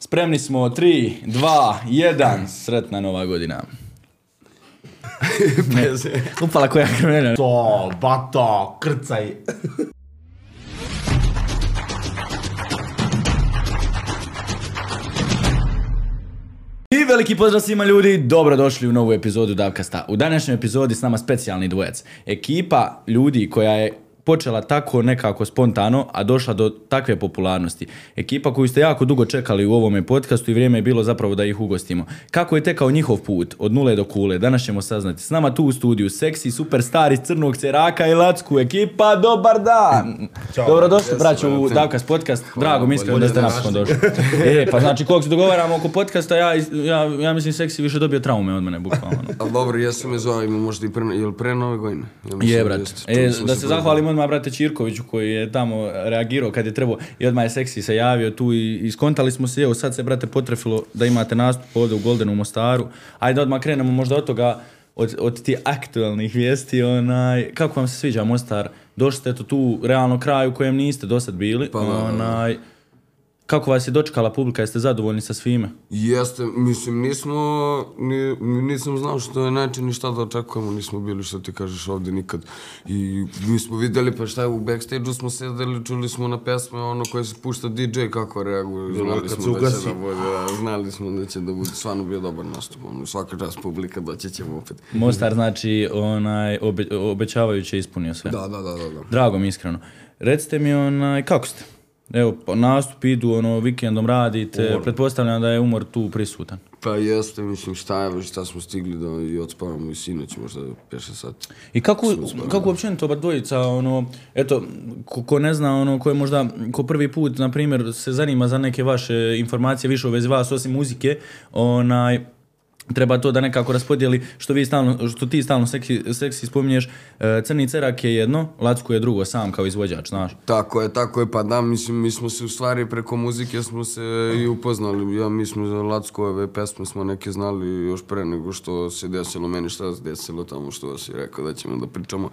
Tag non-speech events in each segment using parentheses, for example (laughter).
Spremni smo, 3, 2, 1, sretna nova godina. (laughs) Upala koja krvena. To, bato, krcaj. I veliki pozdrav svima ljudi, dobrodošli u novu epizodu Davkasta. U današnjoj epizodi s nama specijalni dvojac. Ekipa ljudi koja je počela tako nekako spontano, a došla do takve popularnosti. Ekipa koju ste jako dugo čekali u ovome podcastu i vrijeme je bilo zapravo da ih ugostimo. Kako je tekao njihov put od nule do kule, danas ćemo saznati. S nama tu u studiju seksi superstar iz Crnog Ceraka i Lacku. Ekipa, dobar dan! Ćao. Dobrodošli, Jesam, braćo, u. Davkas podcast. Drago mi iskreno da ste napokon došli. E, pa znači, koliko se dogovaramo oko podcasta, ja, ja, ja mislim seksi više dobio traume od mene, bukvalno. Ali dobro, ja sam me zvao, možda i pre, jel pre nove godine? Ja mislim Je, da brat. E, da se se pre- zahvalim odmah, brate Čirkoviću koji je tamo reagirao kad je trebao i odmah je seksi se javio tu i, i skontali smo se, evo sad se, brate, potrefilo da imate nastup ovdje u Goldenu Mostaru. Ajde odmah krenemo možda od toga, od, od tih aktualnih vijesti, onaj, kako vam se sviđa Mostar? Došli ste eto tu realno kraju u kojem niste do sad bili, Pa da, da, da. onaj, kako vas je dočekala publika, jeste zadovoljni sa svime? Jeste, mislim, nismo, ni, ni- nisam znao što je način ni šta da očekujemo, nismo bili što ti kažeš ovdje nikad. I mi smo vidjeli pa šta je u backstage-u smo sedeli, čuli smo na pesme ono koje se pušta DJ kako reaguje, znali smo da će da bude, da, znali smo da će da bude, stvarno bio dobar nastup, ono, svaka čast publika, doći ćemo opet. Mostar znači onaj obe, obećavajuće ispunio sve. Da, da, da, da, da. Drago mi iskreno. Recite mi onaj, kako ste? Evo, nastup idu, ono, vikendom radite, pretpostavljam da je umor tu prisutan. Pa jeste, mislim, šta je, šta smo stigli da i odspavamo i sinoć, možda 5-6 sati. I kako, kako općenito oba dvojica, ono, eto, ko, ko ne zna, ono, ko je možda, ko prvi put, na primjer, se zanima za neke vaše informacije više u vezi vas, osim muzike, onaj, treba to da nekako raspodijeli, što, vi stalno, što ti stalno seksi, seksi spominješ, e, Crni cerak je jedno, Lacko je drugo, sam kao izvođač, znaš. Tako je, tako je, pa da, mislim, mi smo se u stvari preko muzike smo se i upoznali. Ja, mi smo za Lackove pesme smo neke znali još pre nego što se desilo meni šta se desilo tamo što si rekao da ćemo da pričamo.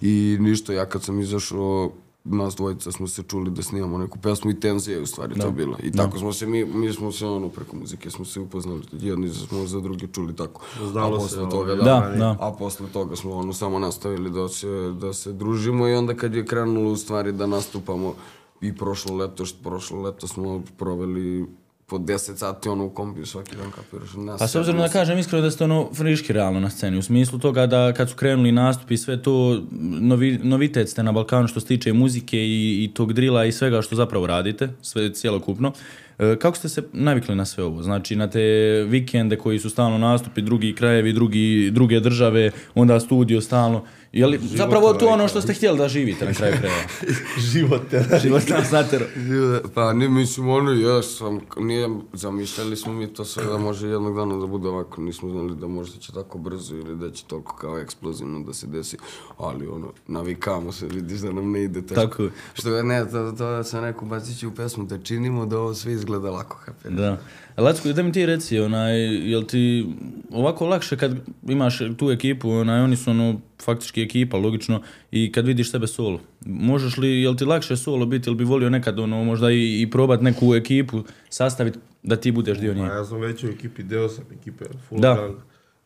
I ništa, ja kad sam izašao, nas dvojica smo se čuli da snimamo neku pesmu i tenzija je u stvari to bila. I tako smo se, mi, mi smo se ono preko muzike smo se upoznali, jedni smo za druge čuli tako. Znalo A se, posle ono, toga, da, Da, da. a posle toga smo ono samo nastavili da se, da se družimo i onda kad je krenulo u stvari da nastupamo i prošlo leto, što prošlo leto smo proveli po 10 sati ono u kombiju svaki dan kapiraš. Nas Pa s obzirom da kažem iskreno da ste ono friški realno na sceni, u smislu toga da kad su krenuli nastupi sve to, novi, novitet ste na Balkanu što se tiče muzike i, i tog drila i svega što zapravo radite, sve cijelokupno. E, kako ste se navikli na sve ovo? Znači na te vikende koji su stalno nastupi, drugi krajevi, drugi, druge države, onda studio stalno. Je li zapravo to ono što ste htjeli da živite na kraju (laughs) krajeva? Živote. Život nas natero. Pa ne, mislim, ono, ja sam, nije, zamišljali smo mi to sve da može jednog dana da bude ovako, nismo znali da možda će tako brzo ili da će toliko kao eksplozivno da se desi, ali ono, navikamo se, vidiš da nam ne ide teško. Tako. Što ne, to, to sam rekao, bacit ću u pesmu da činimo da ovo sve izgleda lako, kapiraš. Da. Lacko, da mi ti reci, onaj, jel ti ovako lakše kad imaš tu ekipu, onaj, oni su ono, faktički ekipa, logično, i kad vidiš sebe solo. Možeš li, jel ti lakše solo biti, ili bi volio nekad, ono, možda i, i probat neku ekipu sastaviti da ti budeš dio nje? A ja sam već u ekipi, deo sam ekipe Full Da. Gang,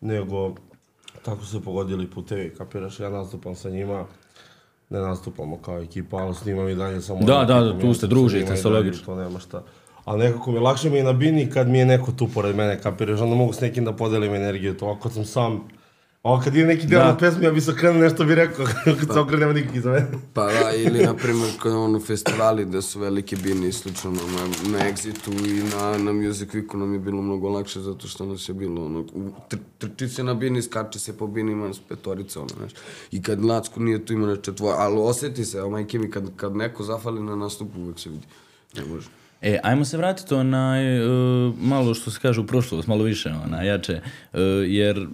nego tako su pogodili putevi, kapiraš, ja nastupam sa njima, ne nastupamo kao ekipa, ali snimam i dalje samo... Da, da, da, tu ste, družite se, logično. To nema šta. Ali nekako mi je lakše mi je na bini kad mi je neko tu pored mene, kapiraš, onda mogu s nekim da podelim energiju, to ako sam sam, Ovo kad ide neki deo Da. na pesmi, ja bi se okrenuo nešto bi rekao, (laughs) kad se okrene nema nikog iza mene. Pa da, ili na primjer kad ono festivali gde su velike bine i slično na, na Exitu i na, na Music Weeku nam je bilo mnogo lakše zato što nas je bilo ono, tr, trči se na bini, skače se po bini, ima nas petorica, ono, znaš. I kad Lacko nije tu ima na četvoj, ali osjeti se, o majke mi, kad, kad neko zafali na nastupu, uvek se vidi. Ne može. E, ajmo se vratiti onaj, e, malo što se kaže u prošlost, malo više, onaj, jače, e, jer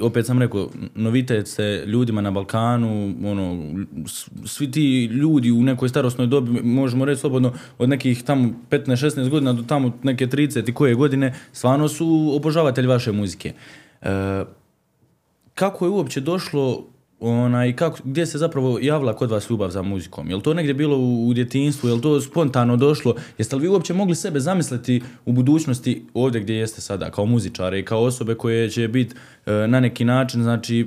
opet sam rekao, novitet se ljudima na Balkanu, ono, svi ti ljudi u nekoj starosnoj dobi, možemo reći slobodno, od nekih tamo 15-16 godina do tamo neke 30 i koje godine, stvarno su obožavatelji vaše muzike. E, kako je uopće došlo onaj, kako, gdje se zapravo javila kod vas ljubav za muzikom? Je li to negdje bilo u, u djetinstvu? Je li to spontano došlo? Jeste li vi uopće mogli sebe zamisliti u budućnosti ovdje gdje jeste sada, kao muzičare i kao osobe koje će biti e, na neki način, znači,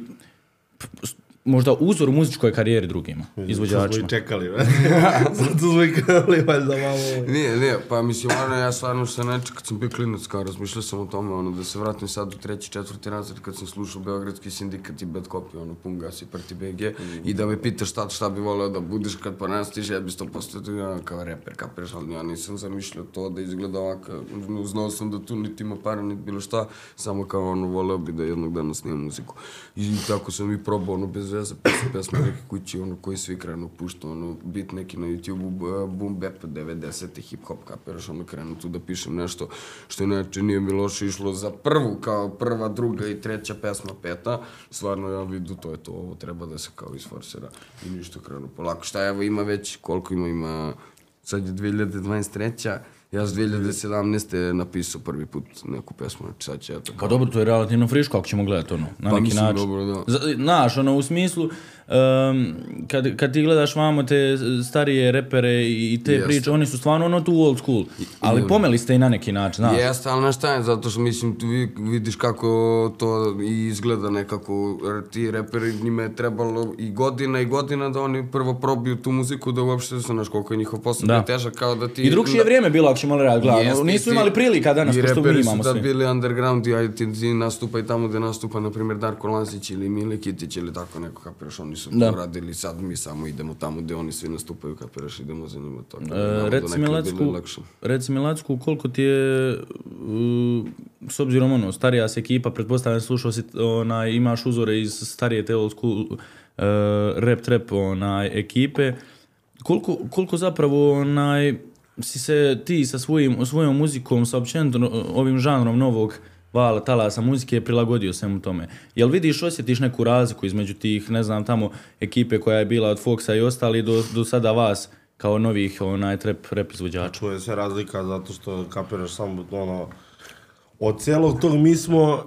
možda uzor u muzičkoj karijeri drugima, smo izvođačima? i čekali, ne? (laughs) Zato smo i krenuli valjda malo. Nije, nije, pa mislim, ono, ja stvarno se neče, kad sam bio klinac, kao razmišljao sam o tome, ono, da se vratim sad u treći, četvrti razred, kad sam slušao Beogradski sindikat i Bad Copy, ono, Pun gas i Prti BG, i da me pitaš šta, šta bi voleo da budeš kad porastiš, ja bi sto postao ja, kao reper, kapiraš, ali ja nisam zamišljao to da izgleda ovako, znao sam da tu niti ima para, niti bilo šta, samo kao, ono, voleo bi da jednog dana snimam muziku. I tako sam i probao, ono, bez veze, pisao pesme neke kući, ono, koji svi krenu pušta, ono, bit neki na YouTube-u, boom bap 90 hip hop kapiraš, ono, krenu tu da pišem nešto što inače nije mi loše išlo za prvu, kao prva, druga i treća pesma, peta, stvarno ja vidu, to je to, ovo treba da se kao isforsira i ništa krenu polako. Šta evo ima već, koliko ima, ima, sad je 2023 Ja sam 2017. napisao prvi put neku pesmu, znači sad će eto Pa dobro, to je relativno friško ako ćemo gledati ono, na Pa neki mislim, način. dobro, da. Znaš, ono, u smislu, um, kad, kad ti gledaš vamo te starije repere i i te Jeste. priče, oni su stvarno ono tu old school. Ali pomeli ste i na neki način, znaš. Jeste, ali znaš šta je, zato što mislim, tu vi, vidiš kako to i izgleda nekako, ti reperi, njima je trebalo i godina i godina da oni prvo probiju tu muziku, da uopšte se, znaš koliko je njihov posao Da. težak, kao da ti... I drugčije da, vrijeme bilo ako ćemo gledati, gledano. Nisu i imali prilika danas, I kao što mi reperi imamo su tad svi. bili underground i ajde ti, nastupa i tamo gde nastupa, na primjer, Darko Lazić ili Mile Kitić ili tako neko, kapiraš, oni su Da. to radili, sad mi samo idemo tamo gde oni svi nastupaju, kapiraš, idemo za njima, tako da E, reci mi, Lacku, lakše. reci mi Lacku, koliko ti je, uh, s obzirom ono, starija si ekipa, pretpostavljam slušao si, onaj, imaš uzore iz starije te old school uh, rap trap onaj, ekipe, koliko, koliko zapravo onaj, si se ti sa svojim, svojom muzikom, sa općenito no- ovim žanrom novog vala, talasa muzike prilagodio svemu tome. Jel vidiš, osjetiš neku razliku između tih, ne znam, tamo ekipe koja je bila od Foxa i ostali do, do sada vas kao novih onaj trap rap izvođača? Čuje se razlika zato što kapiraš samo ono... Od cijelog tog mi smo,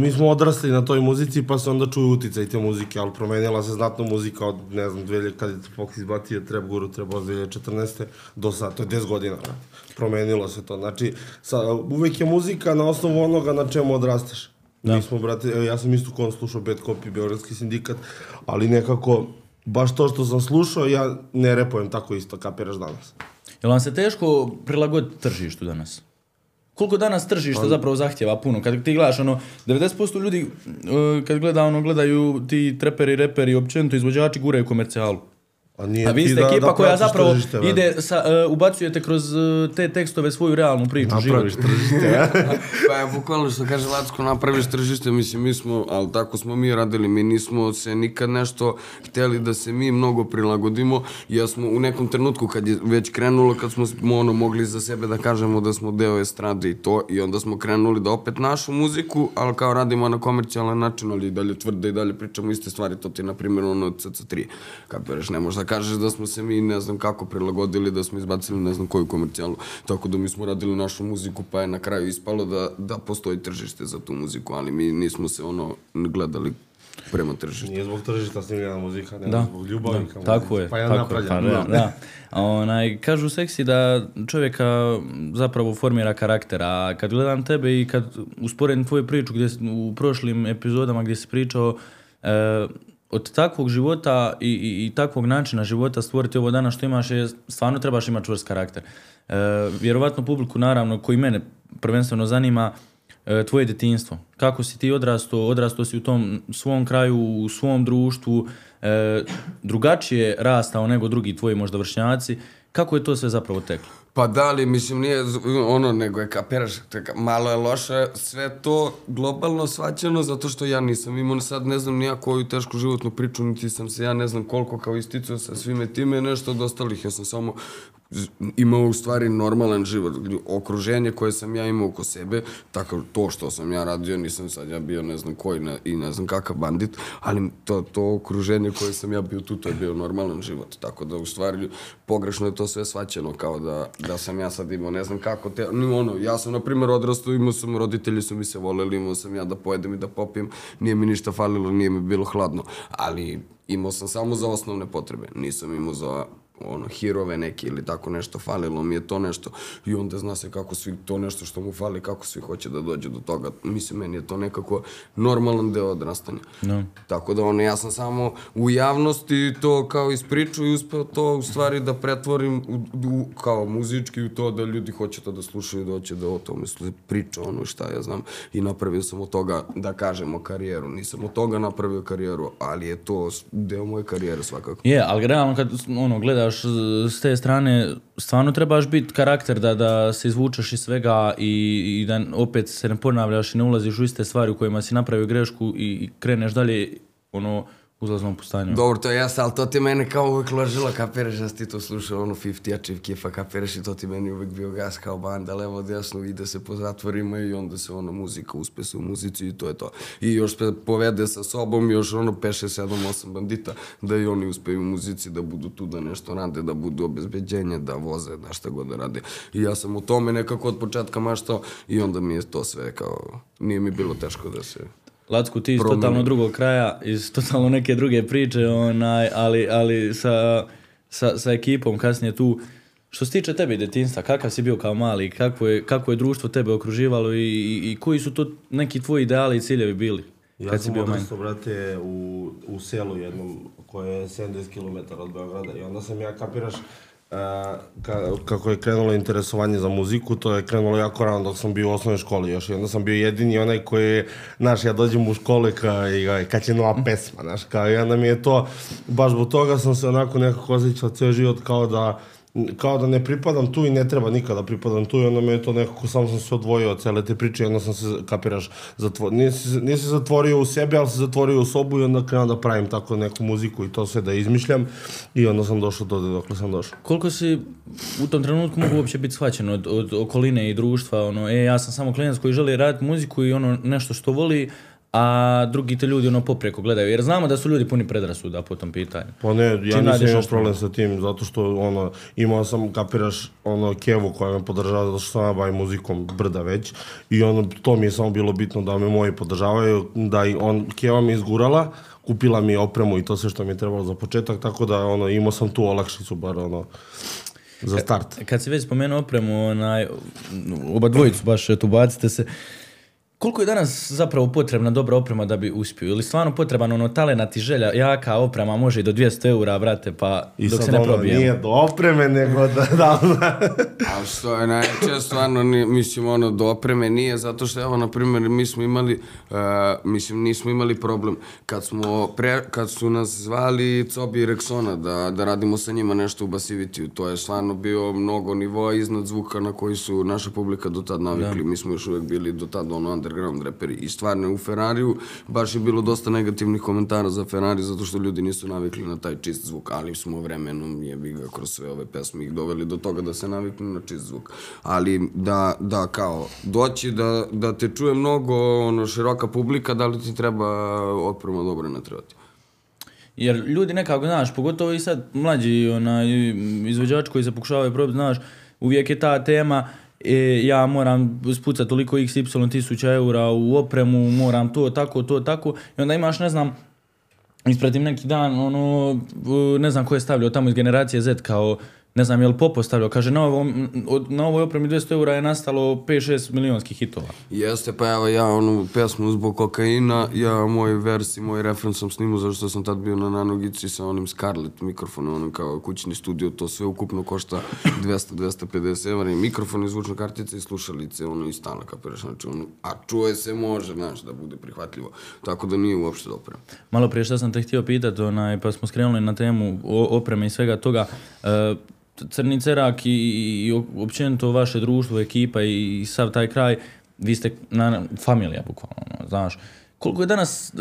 mi smo odrasli na toj muzici pa se onda čuju uticaj te muzike, ali promenila se znatno muzika od, ne znam, 2000, kad je Fox izbacio Trap Guru, Trap od 2014. do sad, to je 10 godina. Promenilo se to. Znači, sa, uvek je muzika na osnovu onoga na čemu odrasteš. Da. Mi smo, brate, ja sam isto kon slušao Bad Copy, Beogradski sindikat, ali nekako, baš to što sam slušao, ja ne repujem tako isto, kapiraš danas. Jel vam se teško prilagoditi tržištu danas? Koliko danas tržište zapravo zahtjeva puno? Kad ti gledaš ono, 90% ljudi uh, kad gleda ono, gledaju ti treperi, reperi, općenito izvođači guraju komercijalu. A, nije A vi ste da- ekipa da koja zapravo tržište, brate. ide, sa, uh, ubacujete kroz uh, te tekstove svoju realnu priču, Napraviš život. tržište, (laughs) ja? Pa je bukvalno što kaže Lacko, napraviš tržište, mislim, mi smo, ali tako smo mi radili, mi nismo se nikad nešto hteli da se mi mnogo prilagodimo, ja smo u nekom trenutku kad je već krenulo, kad smo ono, mogli za sebe da kažemo da smo deo estrade i to, i onda smo krenuli da opet našu muziku, ali kao radimo na komercijalan način, ali i dalje tvrde i dalje pričamo iste stvari, to ti je na primjer ono od CC3, kapiraš, ne možeš da kažeš da smo se mi ne znam kako prilagodili, da smo izbacili ne znam koju komercijalu, tako da mi smo radili našu muziku, pa je na kraju ispalo da, da postoji tržište za tu muziku, ali mi nismo se ono gledali prema tržištu. Nije zbog tržišta snimljena muzika, nego Da, zbog ljubavi da, tako je, Pa je tako je, pa da, da. A Onaj, kažu seksi da čovjeka zapravo formira karakter, a kad gledam tebe i kad usporedim tvoju priču gdje, u prošlim epizodama gdje si pričao e, od takvog života i, i, i takvog načina života stvoriti ovo danas što imaš je, stvarno trebaš imati čvrst karakter. E, vjerovatno publiku naravno koji mene prvenstveno zanima e, tvoje djetinjstvo. Kako si ti odrastao, odrastao si u tom svom kraju, u svom društvu, e, drugačije rastao nego drugi tvoji možda vršnjaci. Kako je to sve zapravo teklo? Pa da li, mislim, nije ono, nego je kapiraš, taka, malo je loše sve to globalno svaćeno, zato što ja nisam imao sad, ne znam, nija koju tešku životnu priču, niti sam se ja ne znam koliko kao isticao sa svime time, nešto od ostalih, ja sam samo imao u stvari normalan život. Okruženje koje sam ja imao oko sebe, tako to što sam ja radio, nisam sad ja bio ne znam koji ne, i ne znam kakav bandit, ali to, to okruženje koje sam ja bio tu, to je bio normalan život. Tako da u stvari pogrešno je to sve svaćeno kao da, da sam ja sad imao ne znam kako te, ni ono, ja sam na primjer odrastao, imao sam, roditelji su mi se voleli, imao sam ja da pojedem i da popijem, nije mi ništa falilo, nije mi bilo hladno, ali imao sam samo za osnovne potrebe, nisam imao za ono, hirove neke ili tako nešto, falilo mi je to nešto i onda zna se kako svi, to nešto što mu fali, kako svi hoće da dođe do toga. Mislim, meni je to nekako normalan deo odrastanja. No. Tako da, ono, ja sam samo u javnosti to kao ispričao i uspeo to u stvari da pretvorim u, u, kao muzički u to da ljudi hoće to da slušaju, da hoće da o tome priča, ono šta ja znam. I napravio sam od toga, da kažemo, karijeru. Nisam od toga napravio karijeru, ali je to deo moje karijere svakako. Je, ali realno kad ono, gledaš z- s te strane, stvarno trebaš biti karakter da, da se izvučeš iz svega i, i da opet se ne ponavljaš i ne ulaziš u iste stvari u kojima si napravio grešku i, i kreneš dalje ono, uzlaznom pustanjom. Dobro, to jeste, ali to ti mene kao uvek ložilo, kapiraš, ja si ti to slušao, ono 50 Achieve Kifa, kapiraš i to ti meni uvek bio gas kao banda, levo, desno, ide se po zatvorima i onda se ono muzika, uspe se u muzici i to je to. I još se povede sa sobom, još ono peše 7, 8 bandita, da i oni uspeju u muzici, da budu tu, da nešto rade, da budu obezbeđenje, da voze, da šta god da rade. I ja sam u tome nekako od početka maštao i onda mi je to sve kao, nije mi bilo teško da se... Lacku, ti iz Promeni. totalno drugog kraja, iz totalno neke druge priče, onaj, ali, ali sa, sa, sa ekipom kasnije tu. Što se tiče tebi detinstva, kakav si bio kao mali, kako je, kako je društvo tebe okruživalo i, i, i koji su to neki tvoji ideali i ciljevi bili? Ja kad sam odrastao, brate, u, u selu jednom koje je 70 km od Beograda i onda sam ja, kapiraš, ka, kako je krenulo interesovanje za muziku, to je krenulo jako rano dok sam bio u osnovnoj školi. Još i sam bio jedini onaj koji je, znaš, ja dođem u školu i kao, i, kad će nova pesma, znaš, kao, i onda mi je to, baš zbog toga sam se onako nekako osjećao ceo život kao da, kao da ne pripadam tu i ne treba nikada da pripadam tu i onda me je to nekako, samo sam se odvojio od cele te priče i onda sam se, kapiraš, zatvor, nije, se, zatvorio u sebe, ali se zatvorio u sobu i onda krenuo da pravim tako neku muziku i to sve da izmišljam i onda sam došao do dokle sam došao. Koliko si u tom trenutku mogu uopće biti shvaćen od, od okoline i društva, ono, e, ja sam samo klinac koji želi raditi muziku i ono nešto što voli, a drugi te ljudi ono popreko gledaju, jer znamo da su ljudi puni predrasuda po tom pitanju. Pa ne, ja Čim nisam radiš imao problem sa tim, zato što ono, imao sam, kapiraš, ono, Kevu koja me podržava, zato što sam ja bavim muzikom brda već, i ono, to mi je samo bilo bitno da me moji podržavaju, da i on, Keva mi izgurala, kupila mi opremu i to sve što mi je trebalo za početak, tako da, ono, imao sam tu olakšicu, bar, ono, za start. Kad si već spomenuo opremu, onaj, oba dvojicu baš tu bacite se, koliko je danas zapravo potrebna dobra oprema da bi uspio? Ili stvarno potreban ono talenat i želja, jaka oprema može i do 200 eura, brate, pa I dok se ne ono, probijemo. nije do opreme, nego da, da, A što je najče, stvarno, nije, mislim, ono, do opreme nije, zato što, evo, na primjer, mi smo imali, uh, mislim, nismo imali problem. Kad smo, pre, kad su nas zvali Cobi i Rexona da, da radimo sa njima nešto u Basivitiju, to je stvarno bio mnogo nivoa iznad zvuka na koji su naša publika do tad navikli. Mi smo još uvek bili do tad, ono, underground reperi. I stvarno, u Ferrariju baš je bilo dosta negativnih komentara za Ferrari, zato što ljudi nisu navikli na taj čist zvuk, ali smo vremenom, jebi ga, kroz sve ove pesme ih doveli do toga da se naviknu na čist zvuk. Ali da, da kao, doći da, da te čuje mnogo, ono, široka publika, da li ti treba oprema dobro ne treba ti. Jer ljudi nekako, znaš, pogotovo i sad mlađi onaj, izvođač koji se pokušavaju probiti, znaš, uvijek je ta tema, e, ja moram spucati toliko xy tisuća eura u opremu, moram to, tako, to, tako, i onda imaš, ne znam, ispratim neki dan, ono, ne znam ko je stavljao tamo iz generacije Z kao, ne znam je li Popo stavljao, kaže na, ovom, od, na ovoj opremi 200 eura je nastalo 5-6 milionskih hitova. Jeste, pa evo ja onu pesmu zbog kokaina, ja moj vers i moj refren sam snimao zato što sam tad bio na nanogici sa onim Scarlett mikrofonom, onim kao kućni studio, to sve ukupno košta 200-250 evra i mikrofon i zvučna kartica i slušalice, ono i stana, kapiraš, znači ono, a čuje se može, znaš, da bude prihvatljivo, tako da nije uopšte dobro. Malo prije što sam te htio pitati, onaj, pa smo skrenuli na temu opreme i svega toga. E, Crni Cerak i, i, općenito vaše društvo, ekipa i, i sav taj kraj, vi ste na, familija bukvalno, znaš. Koliko je danas e,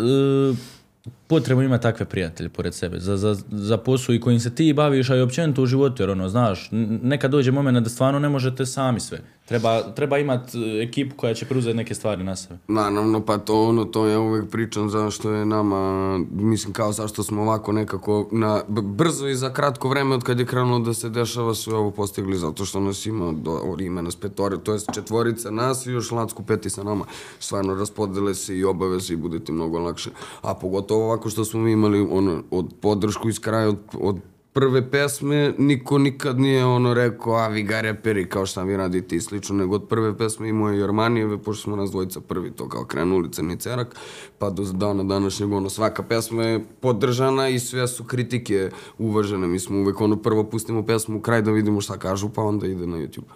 potrebno ima takve prijatelje pored sebe, za, za, za posao i kojim se ti baviš, a i općenito u životu, jer ono, znaš, nekad dođe moment da stvarno ne možete sami sve. Treba, treba imati ekipu koja će preuzeti neke stvari na sebe. Naravno, pa to ono, to ja uvek pričam zašto je nama, mislim kao zašto smo ovako nekako na brzo i za kratko vreme od kad je krenulo da se dešava sve ovo postigli, zato što nas ima, do, ima nas petore, to jest četvorica nas i još Lacku peti sa nama. Stvarno raspodele se i obaveze i bude ti mnogo lakše. A pogotovo ovako što smo mi imali ono, od podršku iz kraja, od, od prve pesme niko nikad nije ono rekao, a vi ga reperi kao šta vi radite i slično, nego od prve pesme i Armanijeve, pošto smo nas dvojica prvi to kao krenuli Crni Cerak, pa do dana današnjeg ono svaka pesma je podržana i sve su kritike uvažene, mi smo uvek ono prvo pustimo pesmu u kraj da vidimo šta kažu, pa onda ide na YouTube.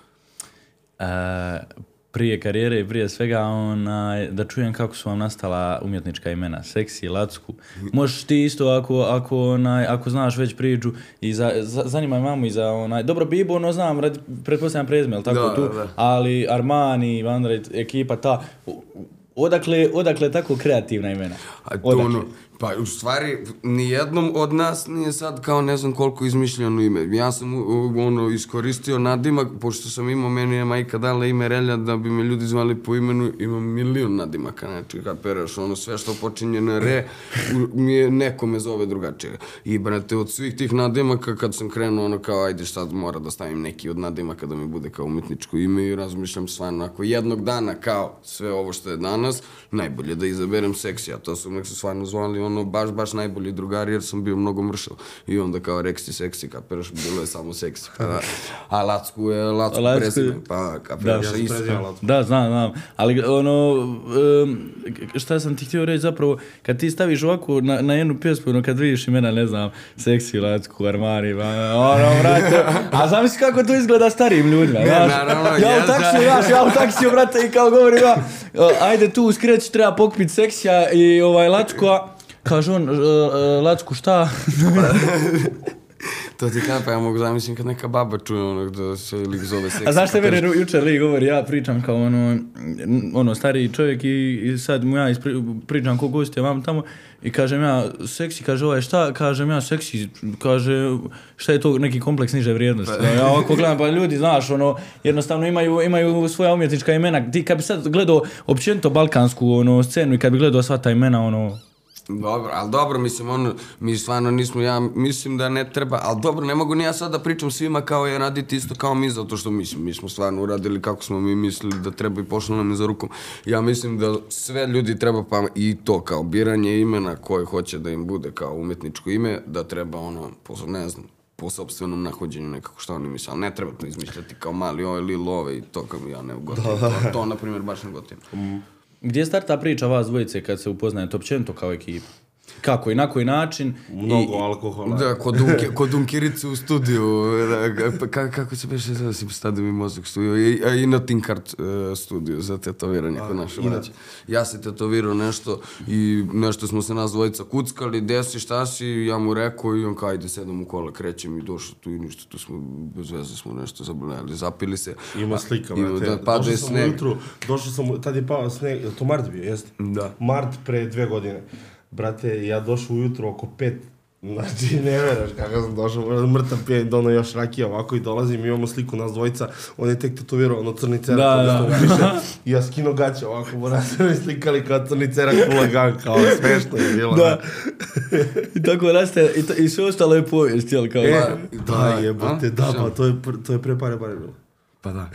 E, prije karijere i prije svega onaj, da čujem kako su vam nastala umjetnička imena, Seksi, Lacku. Možeš ti isto ako, ako, onaj, ako znaš već priču i za, za, zanima mamu i za onaj, dobro Bibo, ono znam, radi, pretpostavljam prezme, tako Da, tu, da, da. ali Armani, Vandrej, ekipa ta, odakle, odakle tako kreativna imena? A to Odakle? ono, pa u stvari, nijednom od nas nije sad kao ne znam koliko izmišljeno ime. Ja sam ono, iskoristio nadimak, pošto sam imao, meni je majka dala ime Relja da bi me ljudi zvali po imenu, imam milion nadimaka, znači kapiraš, ono sve što počinje na re, mi je, neko me zove drugačije. I brate, od svih tih nadimaka kad sam krenuo, ono kao, ajde šta mora da stavim neki od nadimaka da mi bude kao umetničko ime i razmišljam stvarno, ako jednog dana kao sve ovo što je danas, najbolje da izaberem seksi, a to su nek su stvarno zvali ono baš, baš najbolji drugari jer sam bio mnogo mršav. I onda kao reksi seksi, kapiraš, bilo je samo seksi. Pa (laughs) da. A Lacku je Lacku, Lacku prezime, pa kapiraš, Ja sam isto. Da, znam, znam. Ali ono, um, šta sam ti htio reći zapravo, kad ti staviš ovako na, na jednu pjesmu, ono kad vidiš imena, ne znam, Seksi, Lacku, Armani, ba, ono, brate, a zamisli kako to izgleda starijim ljudima, Ne, znaš. naravno, ja u jest, taksiju, da. znaš, ja u taksiju, brate, i kao govorim, ja, ajde tu, skreći, treba pokupit Seksija i ovaj Lacku, a kaže on, e, Lacku, šta? (laughs) To ti kada, pa ja mogu zamislim kad neka baba čuje onog da se lik zove seksi. A znaš šta mene jučer li govori, ja pričam kao ono, ono stariji čovjek i, i sad mu ja ispri, pričam ko gost je vam tamo i kažem ja seksi, kaže ovaj šta, kažem ja seksi, kaže šta je to neki kompleks niže vrijednosti. (laughs) Ja ovako gledam pa ljudi znaš ono jednostavno imaju, imaju svoja umjetnička imena. Ti kad bi sad gledao općenito balkansku ono scenu i kad bi gledao sva ta imena ono Dobro, ali dobro, mislim, ono, mi stvarno nismo, ja mislim da ne treba, ali dobro, ne mogu ni ja sad da pričam svima kao je raditi isto kao mi, zato što mislim, mi smo stvarno uradili kako smo mi mislili da treba i pošlo nam je za rukom. Ja mislim da sve ljudi treba, pa i to kao biranje imena koje hoće da im bude kao umetničko ime, da treba ono, po, ne znam, po sobstvenom nahođenju nekako šta oni misle, ali ne treba to izmišljati kao mali ove, lil ove i to kao ja ne ugotim. To, to, na primjer, baš ne ugotim. Gdje starta priča vas dvojice kad se upoznajete općenito kao ekipa? Kako i na koji način? Mnogo alkohola. Da, kod, Dunke, (laughs) kod Dunkirice u studiju, da, pa ka, kako se beše zove, si stadio mi mozak studiju, i, a i na Tinkart uh, studiju za tetoviranje kod naše braće. Ja se tetovirao nešto i nešto smo se nas dvojica kuckali, desi šta si, ja mu rekao i on kao ajde sedam u kola, krećem i došao tu i ništa, tu smo bez veze smo nešto zabavljali, zapili se. Ima slika, Ima, brate. da, pada je sneg. ujutru, došao sam, tad je pao sneg, to mart bio, jeste? Da. Mart pre dve godine. Brate, ja došao ujutru oko pet, Znači, ne veraš kako sam došao, mrtav pijen, dono još rakija ovako i dolazim, imamo sliku nas dvojica, on je tek tetovirao ono crni cerak, Da, da. piše, i ja skino gaće ovako, morate se mi slikali kao crni cerak hulagan, kao smešno je bilo. Da. I tako raste, i, to, i sve ostalo je povijest, jel kao? E, Da, da, a? jebote, da, pa to je, to je pre pare pare bilo. Pa da.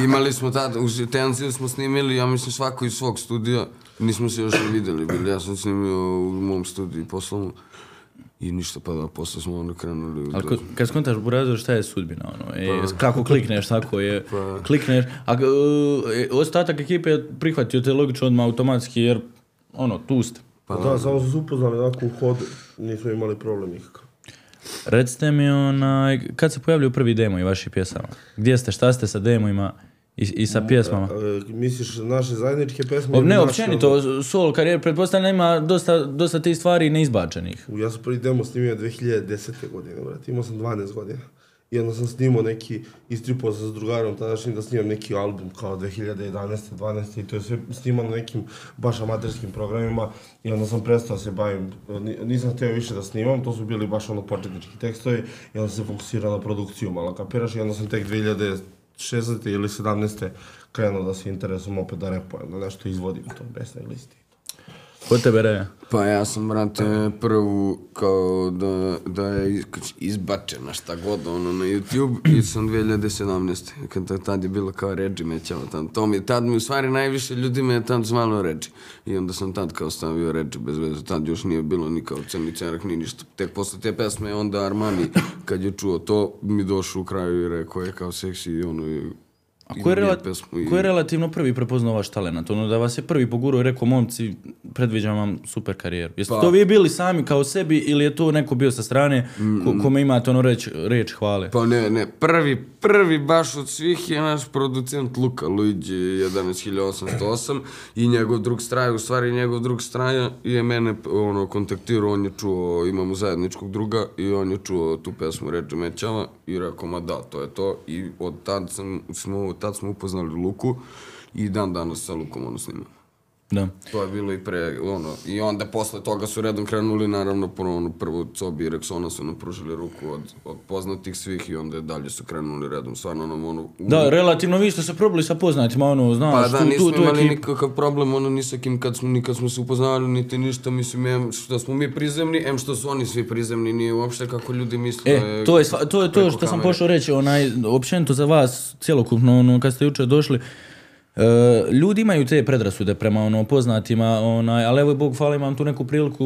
I imali smo tada, u Tenziju smo snimili, ja mislim svako iz svog studija, nismo se još videli bili, ja sam snimio u mom studiju poslovno. I ništa, pa da, posle smo onda krenuli. Ali da- ko- kad skontaš burazer šta je sudbina, ono, e, kako klikneš, tako je, klikneš, a e, ostatak ekipe je prihvatio te logično odmah automatski, jer, ono, tu ste. Pa da, samo smo se upoznali onako u hodu, nismo imali problem nikakav. Recite mi, onaj, kad se pojavljaju prvi demo i vaših pjesama? Gdje ste, šta ste sa demojima i, i sa pjesmama? Misliš naše zajedničke pesme? O, ili ne, općenito, sol karijer, pretpostavljam da ima dosta, dosta tih stvari neizbačenih. Ja sam prvi demo snimio 2010. godine, brate, imao sam 12 godina. I onda sam snimao neki, istripao se s drugarom tadašnjim da snimam neki album kao 2011. 12. i to je sve snimano nekim baš amaterskim programima i onda sam prestao da se bavim, ni- nisam htio više da snimam, to su bili baš ono početnički tekstovi i onda sam se fokusirao na produkciju malo kapiraš i onda sam tek 2016. ili 17. krenuo da se interesujem opet da repujem, da nešto izvodim to besne listi. Kod tebe, Reja? Pa ja sam, brate, prvu kao da, da je iz- izbačena šta god ono na YouTube i sam 2017. Kad tad je bilo kao Reggie mećao tam. To mi, tad mi u stvari najviše ljudi me je tad zvalo Reggie. I onda sam tad kao stavio Reggie bez veze. Tad još nije bilo ni kao crni cerak ni ništa. Tek posle te pesme onda Armani kad je čuo to mi došao u kraju i rekao je kao seksi i ono A ko je, rela- i- ko je relativno prvi prepoznao vaš talent? Ono da vas je prvi pogurao i rekao, momci, predviđam vam super karijeru. Jeste Pa- to vi bili sami kao sebi ili je to neko bio sa strane ko, kome imate ono reč, reč hvale? Pa ne, ne, prvi, prvi baš od svih je naš producent Luka Luigi 11808 i njegov drug straja, u stvari njegov drug straja je mene ono, kontaktirao, on je čuo, imamo zajedničkog druga i on je čuo tu pesmu Ređe Mećava i rekao, ma da, to je to i od tad, sam, smo, tad smo upoznali Luku i dan danas sa Lukom ono snima. Da. To je bilo i pre, ono, i onda posle toga su redom krenuli, naravno, prvo, ono, prvo Cobi i Rexona su nam pružili ruku od, od poznatih svih i onda dalje su krenuli redom, stvarno nam, ono, u- Da, relativno vi ste se probali sa poznatima, ono, znaš, pa da, tu, nismo tu, tu imali ekip- nikakav problem, ono, ni sa kim, kad smo, ni kad smo se upoznali, niti ništa, mislim, em, što smo mi prizemni, em što su oni svi prizemni, nije uopšte kako ljudi misle. da E, to je, to je to što sam kamere. pošao reći, onaj, općenito za vas, cjelokupno, ono, kad ste jučer došli, ljudi imaju te predrasude prema ono poznatima, onaj, ali evo Bog hvala imam tu neku priliku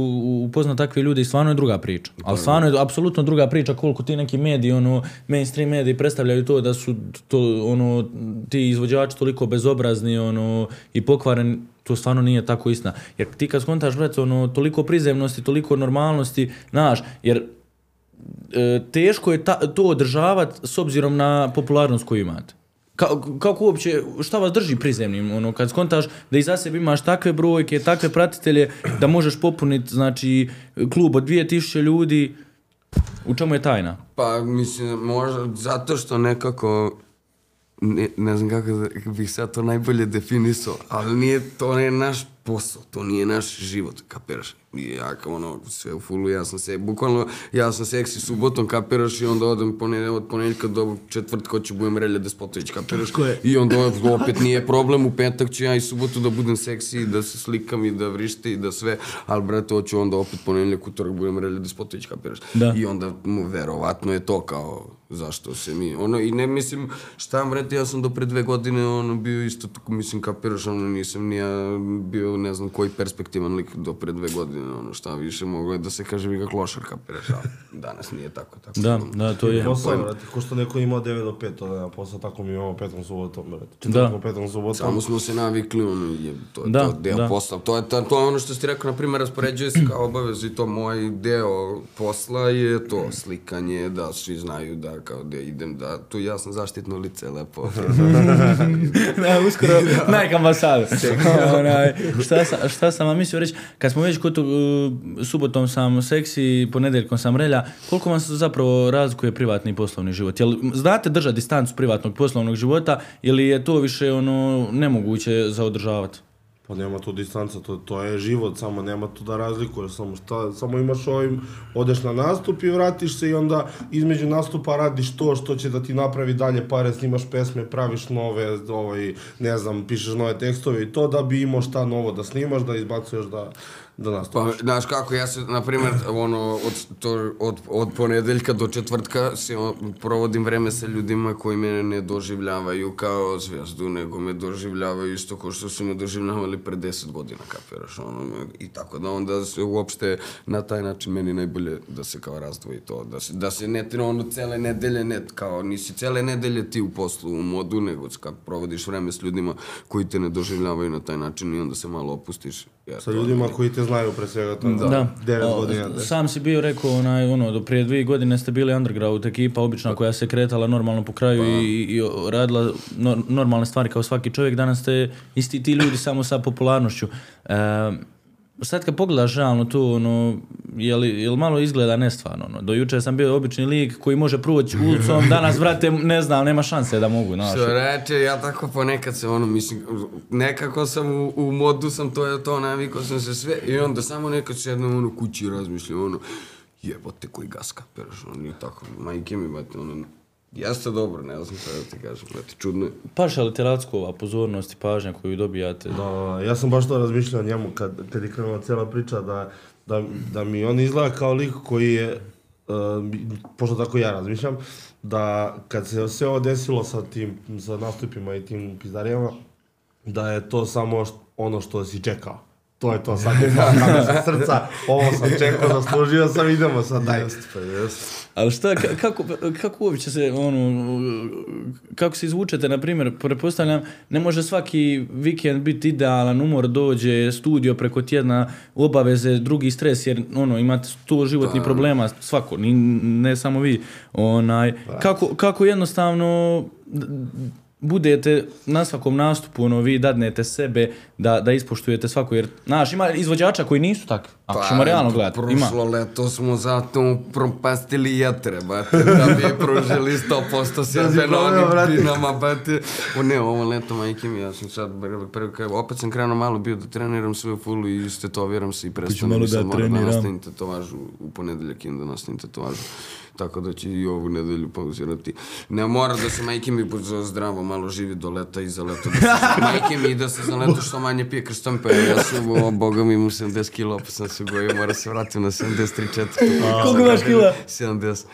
upoznat takve ljude i stvarno je druga priča. Ali stvarno je apsolutno druga priča koliko ti neki mediji, ono, mainstream mediji predstavljaju to da su to, ono, ti izvođači toliko bezobrazni, ono, i pokvareni, to stvarno nije tako istina. Jer ti kad skontaš, brate, ono, toliko prizemnosti, toliko normalnosti, znaš, jer e, teško je ta, to održavati s obzirom na popularnost koju imate. Ka, kako uopće, šta vas drži prizemnim, ono, kad skontaš da iza sebe imaš takve brojke, takve pratitelje, da možeš popuniti, znači, klub od 2000 ljudi, u čemu je tajna? Pa, mislim, možda zato što nekako, ne, ne znam kako da- bih sad to najbolje definisao, ali nije, to nije naš posao, to nije naš život, kapiraš? I ja kao ono, sve u fullu, ja sam se, bukvalno, ja sam seksi subotom, kapiraš, i onda odem ponedje, od ponedjeljka do četvrtka hoću budem Relja Despotović, kapiraš? I onda opet nije problem, u petak ću ja i subotu da budem seksi, da se slikam i da vrište i da sve, ali brate, hoću onda opet ponedjeljak, utorak budem Relja Despotović, kapiraš? Da. I onda mu verovatno je to kao zašto se mi ono i ne mislim šta vam brate ja sam do pre dve godine ono bio isto tako mislim kapiraš ono nisam ni ja bio ne znam koji perspektivan lik do pre dve godine ono šta više mogo je da se kaže vi ga klošar kapiraš ali danas nije tako tako Da, da, to je. Posao, brate, ko što neko imao 9 do 5, to nema posao, tako mi imamo petom subotom, brate. Da. Četvrtkom, petom subotom. Samo smo se navikli, ono, je, to je Da, to deo da. posla. To je, to, to je ono što ste rekao, na primjer, raspoređuje se kao obavez i to moj deo posla je to slikanje, da svi znaju da kao da idem, da tu ja sam zaštitno lice, lepo. (laughs) (laughs) da, uskoro Nike ambasada. (laughs) Onaj, šta, sam, šta sam vam mislio reći, kad smo već kod uh, subotom sam seksi, ponedeljkom sam relja, koliko vam se zapravo razlikuje privatni i poslovni život? Jel znate držati distancu privatnog poslovnog života ili je to više ono nemoguće za održavati? Pa nema tu distanca, to, to je život, samo nema tu da razlikuješ, samo, šta, samo imaš ovim, odeš na nastup i vratiš se i onda između nastupa radiš to što će da ti napravi dalje pare, snimaš pesme, praviš nove, ovaj, ne znam, pišeš nove tekstove i to da bi imao šta novo da snimaš, da izbacuješ da, da nastupaš. Pa, znaš kako, ja se, na primjer, ono, od, to, od, od ponedeljka do četvrtka se provodim vreme sa ljudima koji mene ne doživljavaju kao zvijezdu, nego me doživljavaju isto kao što su me doživljavali pre 10 godina, kapiraš, ono, i tako da onda se uopšte na taj način meni najbolje da se kao razdvoji to, da se, da se ne, ono, cele nedelje, ne, kao, nisi cele nedelje ti u poslu, u modu, nego kad provodiš vreme s ljudima koji te ne doživljavaju na taj način i onda se malo opustiš. Ja, Sa ljudima koji te znaju pre svega to da. Da. 9 O, godina. da. Sam si bio rekao, onaj, ono, do prije dvije godine ste bili underground ekipa, obična koja se kretala normalno po kraju i, i radila no- normalne stvari kao svaki čovjek. Danas ste isti ti ljudi samo sa popularnošću. E, sad kad pogledaš realno tu, ono, je li, je li malo izgleda nestvarno, ono. Do juče sam bio obični lik koji može proći ulicom, (laughs) danas, vrate, ne znam, nema šanse da mogu, znaš. Što reče, ja tako ponekad se ono, mislim, nekako sam u, u modu sam to je to, navikao sam se sve i onda samo nekad sednem ono kući razmišljam ono, jebote koji gas kapiraš, ono, nije tako, majke mi, bate, ono, jeste dobro, ne znam šta da ti kažem, bate, čudno je. Paša li te Rackova pozornost i pažnja koju dobijate? Da, da, da. ja sam baš to razmišljao o njemu kad, kad je krenula cijela priča da, da, da mi on izgleda kao lik koji je, uh, pošto tako ja razmišljam, da kad se sve ovo desilo sa tim, sa nastupima i tim pizdarijama, da je to samo ono što si čekao. To je to, sad je (laughs) srca, ovo sam čekao, zaslužio sam, idemo sad, daj. Pa jeste. Ali šta, ka- kako, kako uopće se, ono, kako se izvučete, na primjer, pretpostavljam, ne može svaki vikend biti idealan, umor dođe, studio preko tjedna, obaveze, drugi stres, jer, ono, imate sto životnih problema, svako, ni, ne samo vi, onaj, kako, kako jednostavno, budete na svakom nastupu, ono, vi dadnete sebe da, da ispoštujete svako, jer, znaš, ima izvođača koji nisu takvi, ako ćemo realno gledati, ima. Pa, Prošlo leto smo zato propastili jetre, bate, da bi pružili 100% sebe na onim pinama, bate. O ne, ovo leto, majke mi, ja sam sad, prvo, prvo, opet sam krenuo malo bio da treniram svoju fulu i istetoviram se i malo i sad da moram treniram. nastavim tetovažu u ponedeljak i da nastavim tetovažu. Tako da će i ovu nedelju pauzirati. Ne mora da se majke mi za zdravo malo živi do leta i za leto. Da se, (laughs) majke mi da se za leto što manje pije krstom pa ja sam, o, boga mi imam 70 kila, pa sam se gojio, mora se vratim na 73 4. Koliko imaš kila? 70.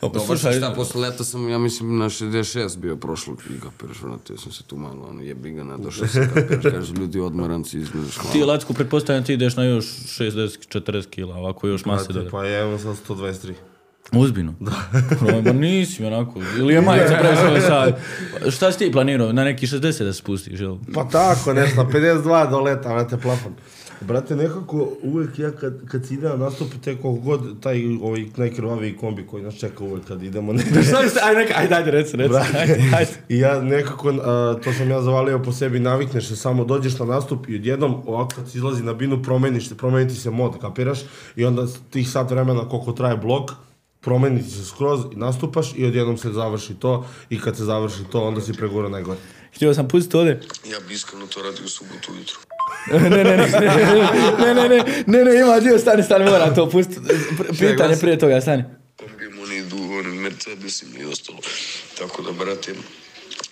Opa, Dobro, slušaj- šta, posle leta sam, ja mislim, na 66 bio prošlog i kapiraš, vrate, ja sam se tu malo, ono, jebi ga, nadošao se, kapiraš, kaže, (laughs) ljudi, odmaranci, izgledaš hvala. Ti, Lacko, pretpostavljam ti ideš na još 60-40 kila, ovako još mase dodaje. pa imam sad 123. Ozbiljno? Da. Ma nisi onako. Ili je majica previše sad. Šta si ti planirao? Na neki 60 da se spustiš, jel? Pa tako, nešto, 52 do leta, vrate, plafon. Brate, nekako uvek ja kad, kad si na nastup, te koliko god taj ovaj najkrvaviji kombi koji nas čeka uvek kad idemo negde. Šta ste, ajde, neka, ajde, ajde, reci, reci, ajde, ajde. I ja nekako, a, to sam ja zavalio po sebi, navikneš se, samo dođeš na nastup i odjednom, ovako kad si izlazi na binu, promeniš se, promeni ti se mod, kapiraš? I onda tih sat vremena koliko traje blok, promeni se skroz i nastupaš i odjednom se završi to i kad se završi to, onda si pregura najgore. Htio sam pustiti ovdje. Ja bi iskreno to radio u subotu ujutru. (laughs) ne, ne, ne, ne, ne, ne, ne, ne, ne, ima dio, stani, stani, moram to pustiti. Pitanje prije toga, stani. kombijem, oni idu, oni Mercedesima i ostalo. Tako da, brate,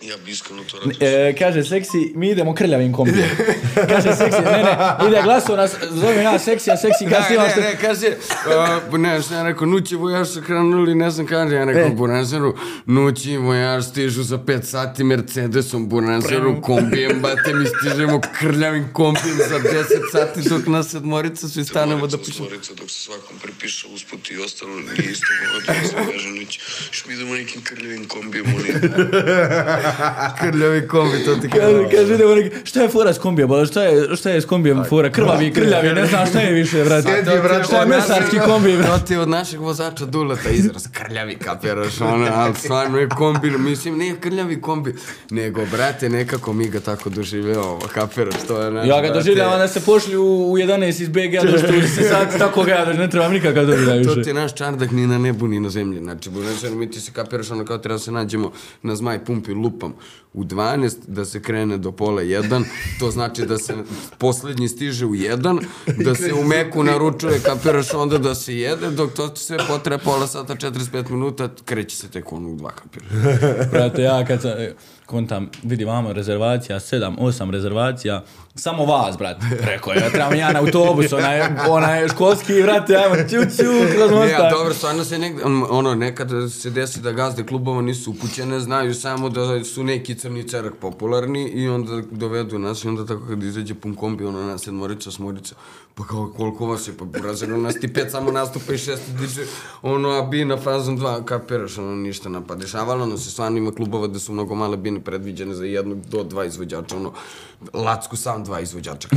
ja bi iskreno to radio. E, kaže seksi, mi idemo krljavim kombijem. (laughs) kaže seksi, ne, ne, ide glaso nas, zovem ja seksi, a seksi Ne, kasnije ne, ne, kaže, uh, ne, ja rekao, nući vojaž su krenuli, ne znam kaže, ja rekao, E. Buranzeru, nući vojaž stižu za 5 sati Mercedesom, Buranzeru, kombijem, bate, mi stižemo krljavim kombijem za 10 sati, dok nas sedmorica svi stanemo da pišemo. Sedmorica dok se svakom prepiše usput i ostalo nije isto kako da se kaže nić. Što mi idemo nekim krljavim kombijem, oni (laughs) Krljavi kombi, to ti Kaže, kaže, idemo neki, šta je fora s kombijem, bala, šta je, šta je s kombijem fora, krvavi, krljavi, ne znam šta je više, brate. Sjedi, brate, Šta je mesarski kombi, brate. To ti je od našeg vozača Duleta izraz, krljavi kapiraš, (laughs) ono, ali stvarno je kombi, mislim, nije krljavi kombi, nego, brate, nekako mi ga tako doživljavamo, kapiraš, to je naš, Ja ga doživljavam da se pošli u, u 11 iz BG, do što se sad tako ga ja ne trebam nikakav doživljaj To više. ti je naš čardak ni na nebu, ni na zemlji. Znači, budućeno mi ti se kapiraš ono kao treba da se nađemo na zmaj pumpi Pum. U 12, da se krene do pola 1, to znači da se poslednji stiže u 1, da se u meku naručuje, kapiraš onda da se jede, dok to sve potrebe pola sata, 45 minuta, kreće se tek ono u 2, kapiraš. Brate, ja kad sam, e, kontam, vidi vamo rezervacija, 7, 8 rezervacija, samo vas, brate. Rekao je, trebam ja na autobus, onaj, onaj školski, brate, ajmo, ću, ću, kroz Ne, mosta. a dobro, stvarno se negde, on- ono, nekad se desi da gazde klubova nisu upućene, znaju samo da su neki crni cerak popularni i onda dovedu nas i onda tako kad izađe pun kombi, ono, nas sedmorica, smorica, pa kao koliko vas je, pa burazir, nas ti pet samo nastupa i šest diže, ono, a bi na fazom dva, kapiraš, ono, ništa nam, pa dešavalo nam se, stvarno ima klubova da su mnogo male bine predviđene za jednog do dva izvođača, ono, Lacku sam dva izvođača. (laughs)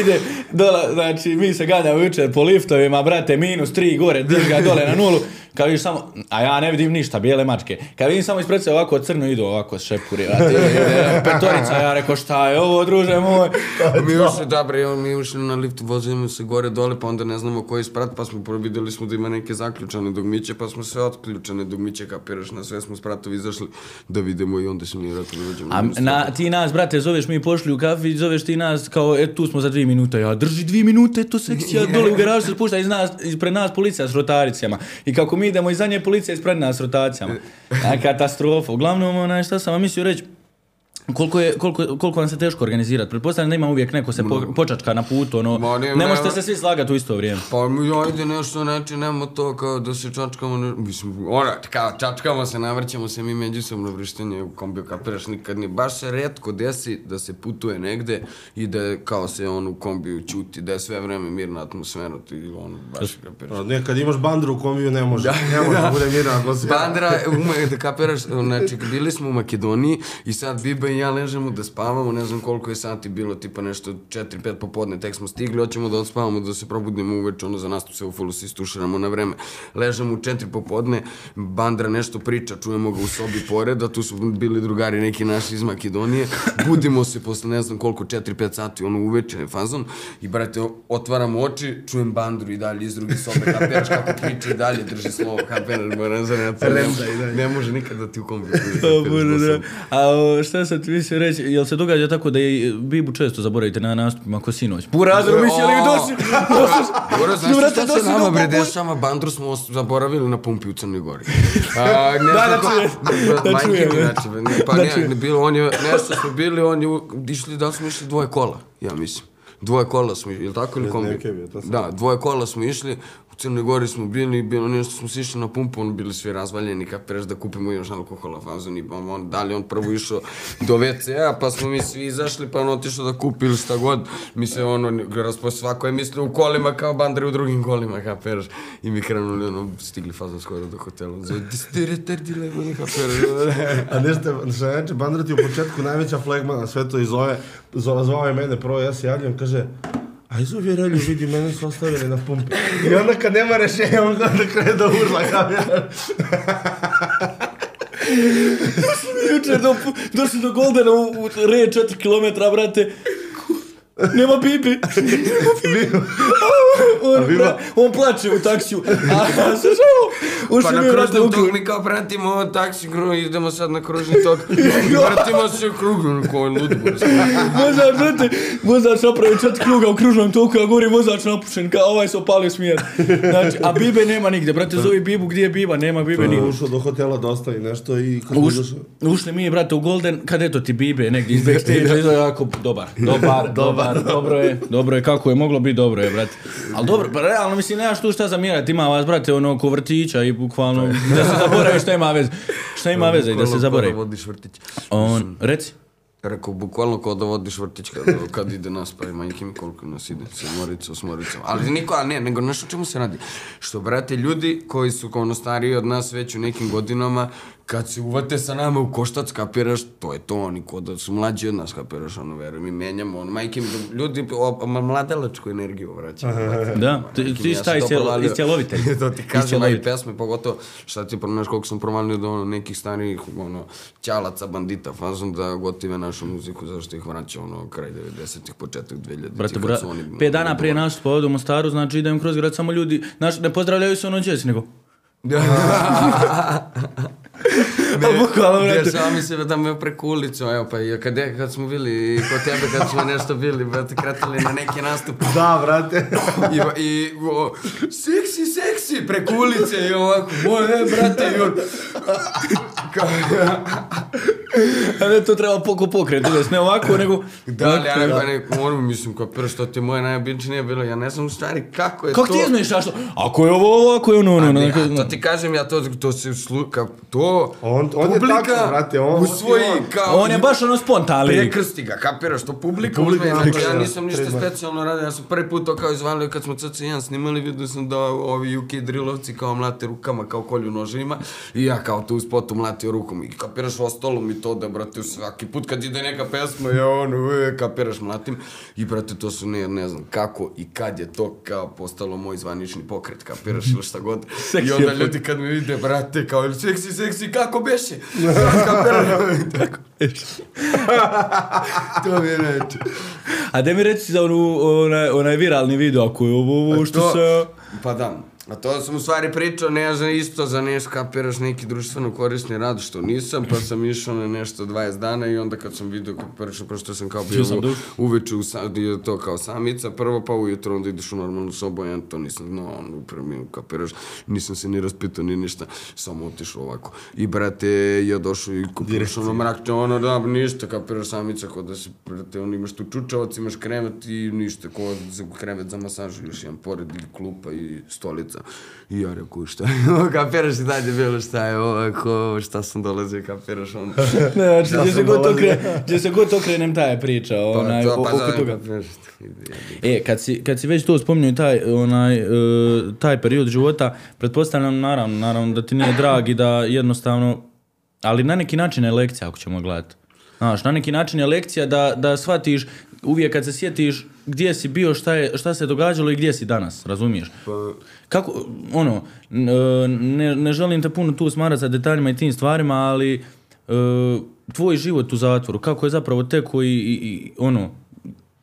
Ide dole, znači mi se ganjamo jučer po liftovima, brate, minus tri gore, diž ga dole na nulu, kad vidiš samo, a ja ne vidim ništa, bijele mačke, kad vidim samo ispred se ovako crno idu ovako šepuri, brate, petorica, ja rekao šta je ovo, druže moj, (laughs) mi ušli, da bre, on mi ušli na lift, vozimo se gore dole, pa onda ne znamo koji sprat, pa smo videli smo da ima neke zaključane dugmiće, pa smo sve otključane dugmiće, kapiraš, na sve smo spratovi izašli da vidimo i onda smo mi vratili da uđemo. A na, ti nas, brate, zoveš mi pošli u kafić, zoveš ti nas kao, e, tu smo za dvije minute. Ja, drži dvije minute, to sekcija, (laughs) dole u garažu se spušta iz nas, ispred nas policija s rotaricama. I kako mi idemo iza nje policija ispred nas s rotacijama. A, katastrofa. Uglavnom, onaj, šta sam vam mislio reći, Koliko, je, koliko, koliko vam se teško organizirati? Pretpostavljam da ima uvijek neko se po, počačka na putu, ono, Ma, ne, ne, ne ne. možete se svi slagati u isto vrijeme. Pa mi ajde nešto, znači nema to kao da se čačkamo, ne, mislim, ona, kao čačkamo se, navrćemo se mi međusobno vrištenje u kombiju, kapiraš, nikad ni, baš se redko desi da se putuje negde i da kao se on u kombiju čuti, da je sve vreme mirna atmosfera, ti ono, baš kapiraš. A Ne, kad imaš bandru u kombiju ne može, ne može da bude mirna atmosfera. Bandra, ume, da kapiraš, znači, bili smo u Makedoniji i sad Biba i ja ležemo da spavamo, ne znam koliko je sati bilo, tipa nešto 4-5 popodne, tek smo stigli, hoćemo da odspavamo, da se probudimo uveče, ono za nastup se u fulu se istuširamo na vreme. Ležemo u 4 popodne, Bandra nešto priča, čujemo ga u sobi pored, a tu su bili drugari neki naši iz Makedonije, budimo se posle ne znam koliko, 4-5 sati, ono uveče fazon, i brate, otvaramo oči, čujem Bandru i dalje iz druge sobe, kapiraš kako priča i dalje, drži slovo, kapiraš, moram za ne, ne može nikad da ti u kombi. (laughs) Bože, da. A šta sam ti mislio reći, jel se događa tako da i Bibu često zaboravite na nastupima ko sinoć? Burazeru mislili vi došli, (laughs) Dobro, znaš šta se nama bre dešava? Bandru smo zaboravili na pumpi u Crnoj Gori. (laughs) A, ne Da, da da majke mi, čujem. znači, ne, pa Da ne, ne, bilo, on je, nešto smo bili, on je išli, da smo išli dvoje kola, ja mislim. Dvoje kola smo išli, ili tako ili kombi? Da, dvoje kola smo išli, Crnoj Gori smo bili, bilo nešto smo se išli na pumpu, on bili svi razvaljeni, kapiraš da kupimo još alkohola, fazon i on, on, da li on prvo išao do WC-a, pa smo mi svi izašli, pa on otišao da kupi ili šta god, mi se ono, raspo, svako je mislio u kolima kao bandre u drugim kolima, kapiraš, i mi krenuli, ono, stigli fazon skoro do hotela, zove, di ste retardile, ono, kapiraš, (laughs) A nešto, što reče, Bandra ti u početku najveća flegma na svetu i zove, zove, zvao je mene prvo, ja se javljam, kaže, a iz uvjerelju vidi, mene su ostavili na pumpi. I onda kad nema rešenja, on onda krene da urla, kao (laughs) ja. Jučer do, došli do Goldena u, u re 4 km, brate. Nema bibi. on, Biba? on plače u taksiju. A, slušaj ovo. Pa Ušli na kružnom u toku mi kao pratimo taksi, kru, idemo sad na kružni tok. (laughs) Vratimo se u krug, ono, ko je lud. (laughs) Vozač, brate, vozač napravi četiri kruga u kružnom toku, a gori vozač napušen, kao ovaj se opalio smjer. Znači, a bibe nema nigde, brate, zovi bibu, gdje je biba, nema bibe nigde. Ušao do hotela da ostavi nešto i Uš, Uš... ušli mi, brate, u Golden, kad eto ti bibe negdje iz backstage, (laughs) izgleda jako dobar, dobar, dobar, dobro je, dobro je, kako je moglo biti, dobro je, brate. Ali dobro, pa realno, mislim, nemaš tu šta zamjerati, ima vas, brate, ono, oko vrtića i bukvalno, da se zaboravi šta ima veze, šta ima veze i da se zaboravi. Ko da vodiš vrtić. On, reci. Rekao, bukvalno kao da vodiš vrtić kad, kad ide nas, pa i majke mi koliko nas ide, sedmorica, osmorica. Ali niko, a ne, nego nešto o čemu se radi. Što, brate, ljudi koji su kao ono stariji od nas već u nekim godinama, kad se uvate sa nama u koštac, kapiraš, to je to, oni ko da su mlađi od nas, kapiraš, ono, veruj, mi menjamo, ono, majke mi, ljudi, o, mladalačku energiju brate. (laughs) Da, ti, ti šta iz, (laughs) to ti kažem, a i pesme, pogotovo, šta ti pronaš koliko sam provalio do ono, nekih starijih, ono, ćalaca, bandita, fazom da gotive našu muziku, zašto ih vraća, ono, kraj 90-ih, početak 2000-ih, Brate, bra, pet dana prije nastupa ovdje u Mostaru, znači idem kroz grad, samo ljudi, znaš, ne pozdravljaju se ono djeci, nego... (laughs) Ne, bukvalno, brate. Dešava mi se da me preko ulicu, evo pa i kad, kad smo bili, kod tebe kad smo nešto bili, brate, kratili na neki nastup. Da, brate. I, i o, seksi, seksi, preko ulice i ovako, moje, brate, i on... Kao, (laughs) A ne, to treba poko pokret, ideš, ne ovako, nego... da, ali ja neko, neko, ono, mislim, kao prvo što ti je moje najobičnije bilo, ja ne znam u stvari kako je Kako to... ti izmeniš što? Ako je ovo ovo, ako je ono, ono, A ono. ne, neko- a to ti kažem, ja to, to se slu, kao, to On- on je publika tako, brate, on- usvoji on- kao... On je baš ono spontan lik. Prekrsti ga, kapiraš, to publika, Publika uzme, uzme, znači ja da, nisam ništa treba. specijalno radio, ja sam prvi put to kao izvalio kad smo CC1 snimali, vidio sam da ovi UK drillovci kao mlate rukama, kao kolju nožima i ja kao tu u spotu mlatio rukom i kapiraš o stolom i to da, brate, svaki put kad ide neka pesma, ja ono, e, kapiraš, mlatim. I, brate, to su ne, ne znam kako i kad je to kao postalo moj zvanični pokret, kapiraš ili šta god. (laughs) I onda ljudi kad me vide, brate, kao, seksi, seksi, kako beše? (laughs) kapiraš? (laughs) to mi je reče. A da mi reci za onu, onaj, onaj viralni video ako je ovo, ovo što To- se... Pa da, a to sam u stvari pričao ne za isto za nešto kapiraš neki društveno korisni rad što nisam, pa sam išao na nešto 20 dana i onda kad sam vidio kapiraš, pošto sam kao bio sam u- uveče u je to kao samica, prvo pa ujutro onda ideš u normalnu sobu, ja to nisam znao, on upremio, kapiraš, nisam se ni raspitao ni ništa, samo otišao ovako. I brate, ja došao i kapiraš ono mrakče, ono da, ništa, kapiraš samica, kod da se, brate, on imaš tu čučavac, imaš krevet i ništa, ko za krevet za masažu, još jedan pored i klupa i stolica. I ja rekao, šta je kapiraš i dalje bilo šta je ovo, šta sam dolazio, kapiraš ono. (laughs) Ne, znači, gdje se god to kre, gdje se god to krenem, ta je priča, onaj, to, o- pa oko da, toga. E, kad si, kad si već to spominjao taj, onaj, e, taj period života, pretpostavljam naravno, naravno da ti nije drag i da jednostavno, ali na neki način je lekcija ako ćemo gledati. Znaš, na neki način je lekcija da, da shvatiš uvijek kad se sjetiš gdje si bio, šta, je, šta se događalo i gdje si danas, razumiješ? Pa, Kako, ono, e, ne, ne želim te puno tu smarati sa detaljima i tim stvarima, ali e, tvoj život u zatvoru, kako je zapravo teko i, i, i ono,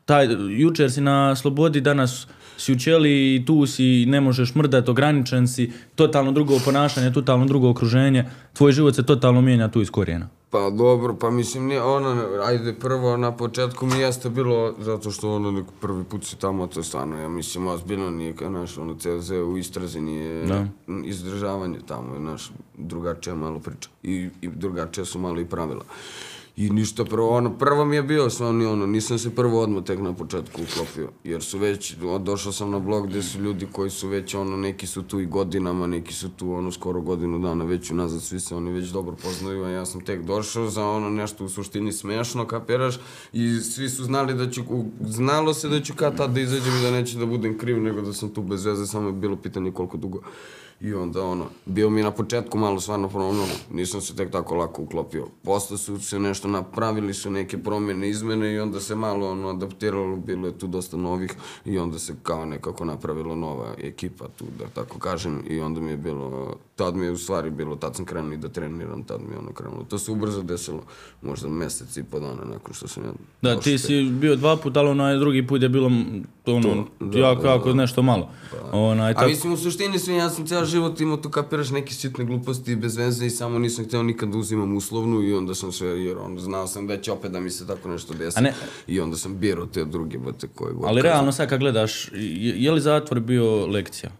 taj, jučer si na slobodi, danas si u ćeli i tu si, ne možeš mrdati, ograničen si, totalno drugo ponašanje, totalno drugo okruženje, tvoj život se totalno mijenja tu iz korijena. Pa dobro, pa mislim, nije, ono, ajde, prvo na početku mi jeste bilo, zato što ono, nek prvi put si tamo, to je stvarno, ja mislim, ozbiljno nije, kao, naš, ono, CZ u istrazi nije Da. izdržavanje tamo, je, naš, drugačija malo priča i, i drugačija su malo i pravila. I ništa prvo, ono, prvo mi je bio stvarno, ono, nisam se prvo odmah tek na početku uklopio, jer su već, došao sam na blog gdje su ljudi koji su već, ono, neki su tu i godinama, neki su tu, ono, skoro godinu dana već unazad, svi se oni već dobro poznaju, a ja sam tek došao za ono nešto u suštini smešno, kapiraš, i svi su znali da ću, znalo se da ću kad tad da izađem i da neće da budem kriv, nego da sam tu bez veze, samo je bilo pitanje koliko dugo. I onda ono, bio mi na početku malo stvarno ponovno, nisam se tek tako lako uklopio. Posle su se nešto napravili su neke promjene, izmene i onda se malo ono adaptiralo, bilo je tu dosta novih i onda se kao nekako napravila nova ekipa tu, da tako kažem, i onda mi je bilo, tad mi je u stvari bilo, tad sam krenuo i da treniram, tad mi je ono krenulo. To se ubrzo desilo, možda mesec i po dana nakon što sam ja Da, ti si bio dva puta, ali onaj drugi put je bilo ono, da, jako, da, jako nešto malo. Onaj, A tako, mislim, u suštini sve, ja sam cijel život imao tu kapiraš neke sitne gluposti bez veze i samo nisam htio nikad da uzimam uslovnu i onda sam sve, jer on, znao sam da će opet da mi se tako nešto desi. Ne- I onda sam birao te druge, bate, koje ali realno sad kad gledaš, je, je li zatvor bio lekcija?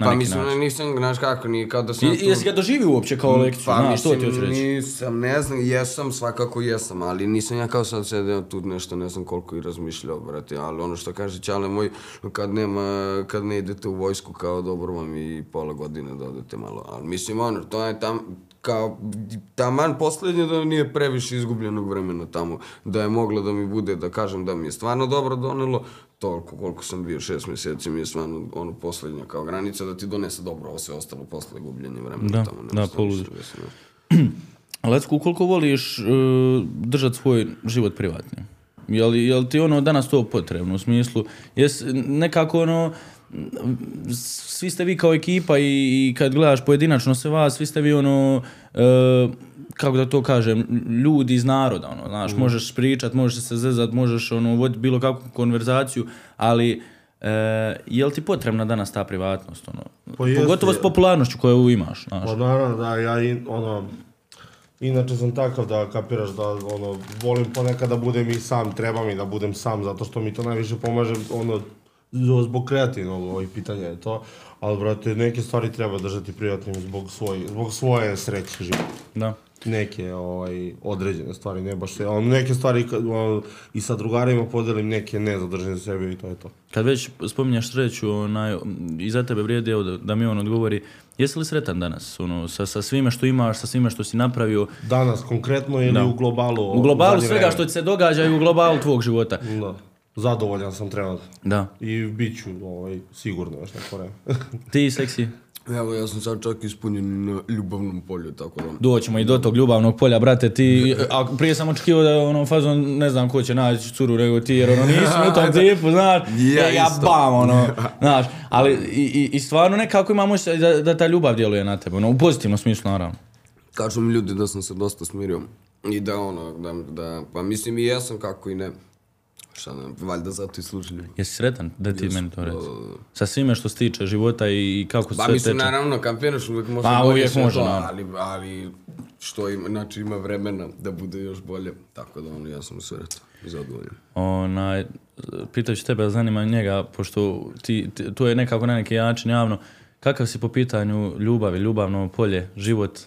Na Pa neki mislim, način? nisam, znaš kako, nije kao da sam... I, tu- jesi ga doživio uopće kao lekciju? Pa Znaš, to ti hoću reći. nisam, ne znam, jesam, svakako jesam, ali nisam ja kao sad sedeo tu nešto, ne znam koliko i razmišljao, brate, ali ono što kaže Ćale moj, kad nema, kad ne idete u vojsku, kao dobro vam i pola godine da odete malo, ali mislim, ono, to je tam, kao, taman poslednje da nije previše izgubljenog vremena tamo, da je moglo da mi bude, da kažem da mi je stvarno dobro donelo, toliko koliko sam bio, šest mjeseci mi je stvarno ono poslednja kao granica da ti donese dobro, ovo sve ostalo posle gubljenja vremena Da, tamo. da, više desilo. Lecku, koliko voliš uh, držati svoj život privatnim? Jel, jel ti ono danas to potrebno u smislu, jes nekako ono, svi ste vi kao ekipa i, i kad gledaš pojedinačno sve vas, svi ste vi ono, e, kako da to kažem, ljudi iz naroda, ono, znaš, možeš pričat, možeš se zezat, možeš ono, voditi bilo kakvu konverzaciju, ali e, jel ti potrebna danas ta privatnost, ono, Pa jeste. pogotovo s popularnošću koju imaš, znaš. Pa naravno da ja i, ono, inače sam takav da kapiraš da ono, volim ponekad da budem i sam, treba mi da budem sam zato što mi to najviše pomaže ono, zbog kreativnog ovih pitanja je to, ali brate neke stvari treba držati privatnim zbog, svoj, zbog svoje sreće života. Da. Neke ovaj, određene stvari, ne baš sve, ali neke stvari kad, i sa drugarima podelim, neke ne zadržim za sebe i to je to. Kad već spominješ sreću, onaj, i za tebe vrijedi, evo da, da mi on odgovori, jesi li sretan danas, ono, sa, sa svime što imaš, sa svime što si napravio, Danas konkretno ili Da. u globalu? u globalu zadnje svega vreme? što ti se događa i u globalu tvog života. Da. Zadovoljan sam trenutno. Da. I bit ću ovaj, sigurno još neko vreme. (laughs) Ti, seksi? Evo, ja sam sad čak ispunjen na ljubavnom polju, tako da... Doćemo i do tog ljubavnog polja, brate, ti, a prije sam očekivao da je ono fazon, ne znam ko će naći curu nego ti, jer ono nisam u tom (laughs) tipu, znaš, Ja ja, ja bam, ono, (laughs) znaš, ali i, i, stvarno nekako imamo da, da ta ljubav djeluje na tebe, ono, u pozitivnom smislu, naravno. Kažu mi ljudi da sam se dosta smirio. I da ono, da, da pa mislim i jesam kako i ne. Šta ne, valjda zato i služi ljudi. Jesi sretan da ti meni to reci? Sa svime što se tiče života i, i kako Ba sve mislim, teče? naravno, kampiraš uvijek može Pa, bolje uvijek može, to, ali, ali što ima, znači ima vremena da bude još bolje. Tako da ono, ja sam sretan zadovoljan. Onaj, pitajući tebe, zanima njega, pošto ti, ti, to je nekako na neki način javno, kakav si po pitanju ljubavi, ljubavno polje, život?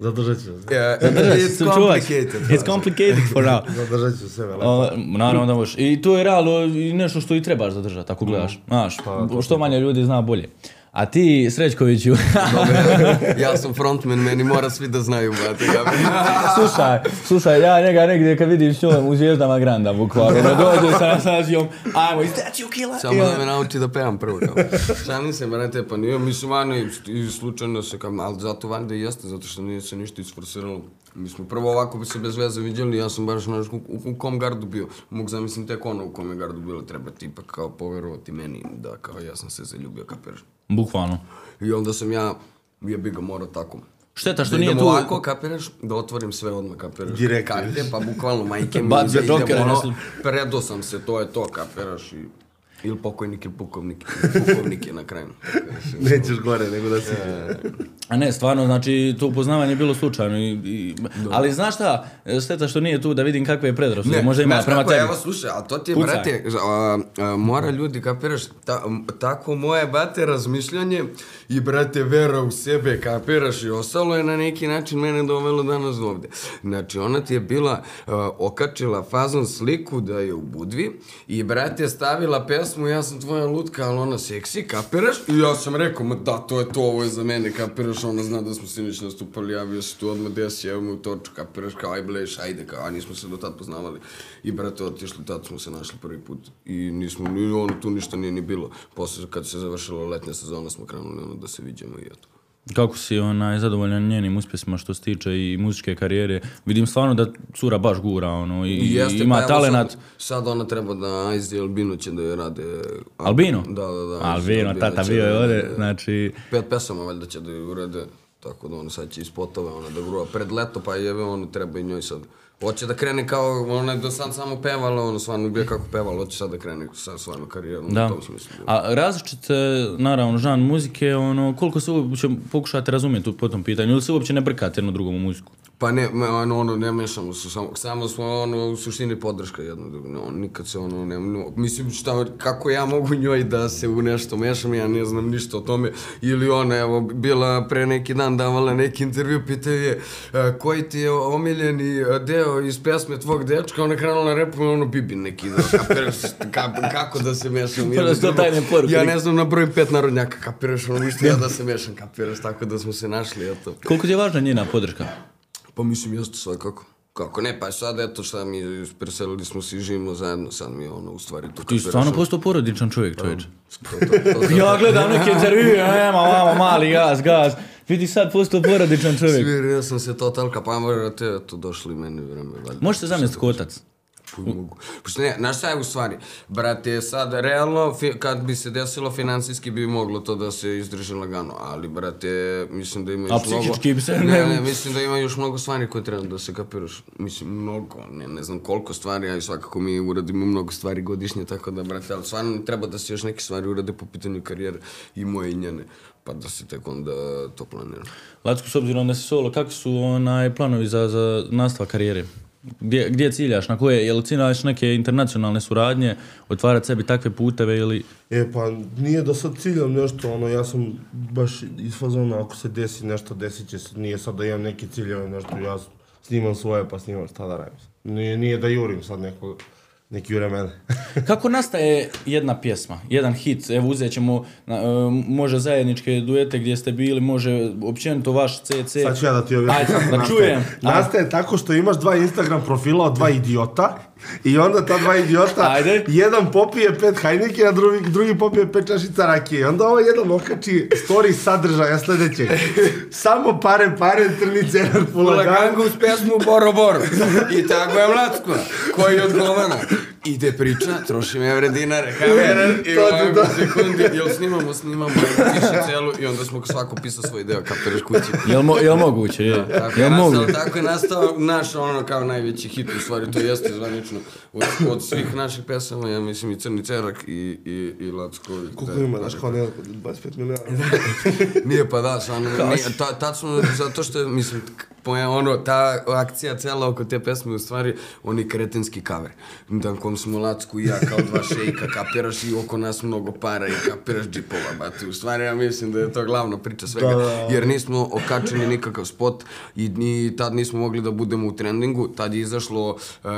Zadržat ću se. Yeah, It's complicated. It's complicated for now. (laughs) Zadržat ću sebe. lepo. O, naravno da možeš. I to je realno i nešto što i trebaš zadržati, ako gledaš. Znaš, što manje ljudi zna bolje. A ti, Srećkoviću, (laughs) (laughs) ja sam frontman, meni mora svi da znaju, brate. (laughs) Slušaj, slušaj, ja njega negdje kad vidim njom u zvijezdama Granda, bukvalno, da dođe sa nasazijom, ajmo, that you killer? Samo da me nauči da pevam prvo. Šalim se, brate, pa nije, mislim, vano i, i slučajno se, kao, ali zato valjda i jeste, zato što nije se ništa isforsiralo. Mi smo prvo ovako bi se bez veze vidjeli, ja sam baš, znaš, u, u, kom gardu bio. Mogu zamislim tek ono u kom je gardu bilo, treba ti ipak kao poverovati meni da kao ja sam se zaljubio, kapiraš. Bukvalno. I onda sam ja, je bi ga morao tako. Šteta što Da nije tu... ovako, kapiraš, da otvorim sve odmah, kapiraš. Direktno. Karte, pa bukvalno majke (laughs) mi iza, za džokere, predo sam se, to je to, kapiraš. I, ili pokojnik ili pukovnik. Pukovnik je na kraju. (laughs) Nećeš gore nego da si... A ne, stvarno, znači, to upoznavanje je bilo slučajno. I, i, ali znaš šta, šteta što nije tu da vidim kakve je predrasude, možda ima znaš prema kako, tebi. Evo, slušaj, a to ti je, Pucaj. brate, a, a, mora ljudi, kapiraš, ta, tako moje, brate, razmišljanje i, brate, vera u sebe, kapiraš, i ostalo je na neki način mene dovelo danas do ovde. Znači, ona ti je bila, a, okačila fazon sliku da je u Budvi i, brate, stavila pesmu Ja sam tvoja lutka, ali ona seksi, kapiraš? I ja sam rekao, ma da, to je to, ovo je za mene, kapiraš, ona zna da smo sinoć nastupali, javio se tu odmah desi, evo me u toču, kapiraš, kao, aj bleš, ajde, kao, a nismo se do tad poznavali. I, brate, otišli, tad smo se našli prvi put. I nismo, ni ono, tu ništa nije ni bilo. Posle, kad se završila letnja sezona, smo krenuli ono da se viđemo i eto. Kako si onaj, zadovoljan njenim uspjesima što se tiče i muzičke karijere? Vidim stvarno da cura baš gura, ono, i, I jeste, ima pa talenat. Sad, sad ona treba da Aizi Albino će da je rade. Albino? Da, da, da. Albino, tata će bio da je rade- ovdje, znači... Pet pesama valjda će da je urade, tako da ono sad će ispotove, ona da grua pred leto, pa jebe ono treba i njoj sad. Hoće da krene kao, ona je do sad samo pevala, ono stvarno bio kako pevala, hoće sad da krene sa svojom karijerom, Da. u tom smislu. A različite, naravno, žan muzike, ono, koliko se uopće pokušate razumjeti po tom pitanju, ili se uopće ne brkate jedno drugom u muziku? Pa ne, ono, ono, ne mešamo se, samo, samo smo ono, u suštini podrška jedno drugo, nikad se ono, ne, no, mislim šta, kako ja mogu njoj da se u nešto mešam, ja ne znam ništa o tome, ili ona, evo, bila pre neki dan davala neki intervju, pitaju je, e, koji ti je omiljeni e, deo iz pesme tvog dečka, ona krenula repu, ono, bibi neki deo, kapiraš, ka, kako da se mešam, Pa da tajne poruke. ja ne znam na broj pet narodnjaka, kapiraš, ono, ništa ja da se mešam, kapiraš, tako da smo se našli, eto. Koliko ti je važna njena podrška? Pa mislim, jeste svakako. Kako ne, pa sad eto šta mi preselili smo se i živimo zajedno, sad mi je ono u stvari tu Ti si stvarno postao porodičan čovjek, čovječ. To, to, to, (laughs) Ja gledam neke intervjue, nema, vamo, mali gaz, gaz. Vidi sad postao porodičan čovjek. Svirio sam se totalka, pa morate, eto, došli meni vreme, valjda. Možete zamisliti kotac. Mogu. Pošto ne, znaš šta je u stvari? Brate, sad, realno, fi, kad bi se desilo finansijski bi moglo to da se izdrži lagano, ali, brate, mislim da ima još A mnogo... psihički bi se- Ne, ne, mislim da ima još mnogo stvari koje treba da se kapiraš. Mislim, mnogo, ne, ne znam koliko stvari, ali svakako mi uradimo mnogo stvari godišnje, tako da, brate, ali stvarno treba da se još neke stvari urade po pitanju karijere i moje i njene, pa da se tek onda to planira. Lacko, s obzirom da si solo, kakvi su onaj planovi za, za nastavak karijere? Gdje, gdje ciljaš, na koje, jel ciljaš neke internacionalne suradnje, otvarati sebi takve puteve ili... E, pa nije da sad ciljam nešto, ono, ja sam baš iz fazona, ako se desi nešto, desit će se, nije sad da imam neki ciljeve, nešto, ja snimam svoje, pa snimam šta da radim. Nije, nije da jurim sad nekog, Neki jure mene. (laughs) Kako nastaje jedna pjesma, jedan hit? Evo uzet ćemo, e, može zajedničke duete gdje ste bili, može općenito vaš CC. Sad ću ja da ti objasnim. Ajde, da nastaje. čujem. Nastaje tako što imaš dva Instagram profila od dva idiota i onda ta dva idiota, Ajde. jedan popije pet hajnike, a drugi, drugi popije pet čašica rakije. I onda ovaj jedan okači story sadržaja sljedećeg. Samo pare, pare, crni cenar, pulagan. Ulagangu uz pesmu Boro Boro. I tako je Mlatko, koji odgovara. Ide priča, trošim evre dinare, (laughs) kamera i To ti ovako to. (laughs) sekundi, jel snimamo, snimamo, piše celu i onda smo svako pisao svoj deo, kapiraš kući. Jel, mo, jel moguće? Je. Tako je, Jel nastao, moguće? tako je nastao naš ono kao najveći hit, u stvari to jeste zvanično. Od, od svih naših pesama, ja mislim i Crni Cerak i, i, i Lacko. Koliko da- ima, znaš, kao ne, 25 miliona. Nije pa da, stvarno, nije, ta, tačno zato što, je, mislim, poja, ono, ta akcija cela oko te pesme, u stvari, oni kretenski kaver. Da, kom smo Lacku i ja kao dva šejka, kapiraš i oko nas mnogo para i kapiraš džipova, bate. U stvari, ja mislim da je to glavna priča svega, Da, jer nismo okačili nikakav spot i ni tad nismo mogli da budemo u trendingu, tad je izašlo, e,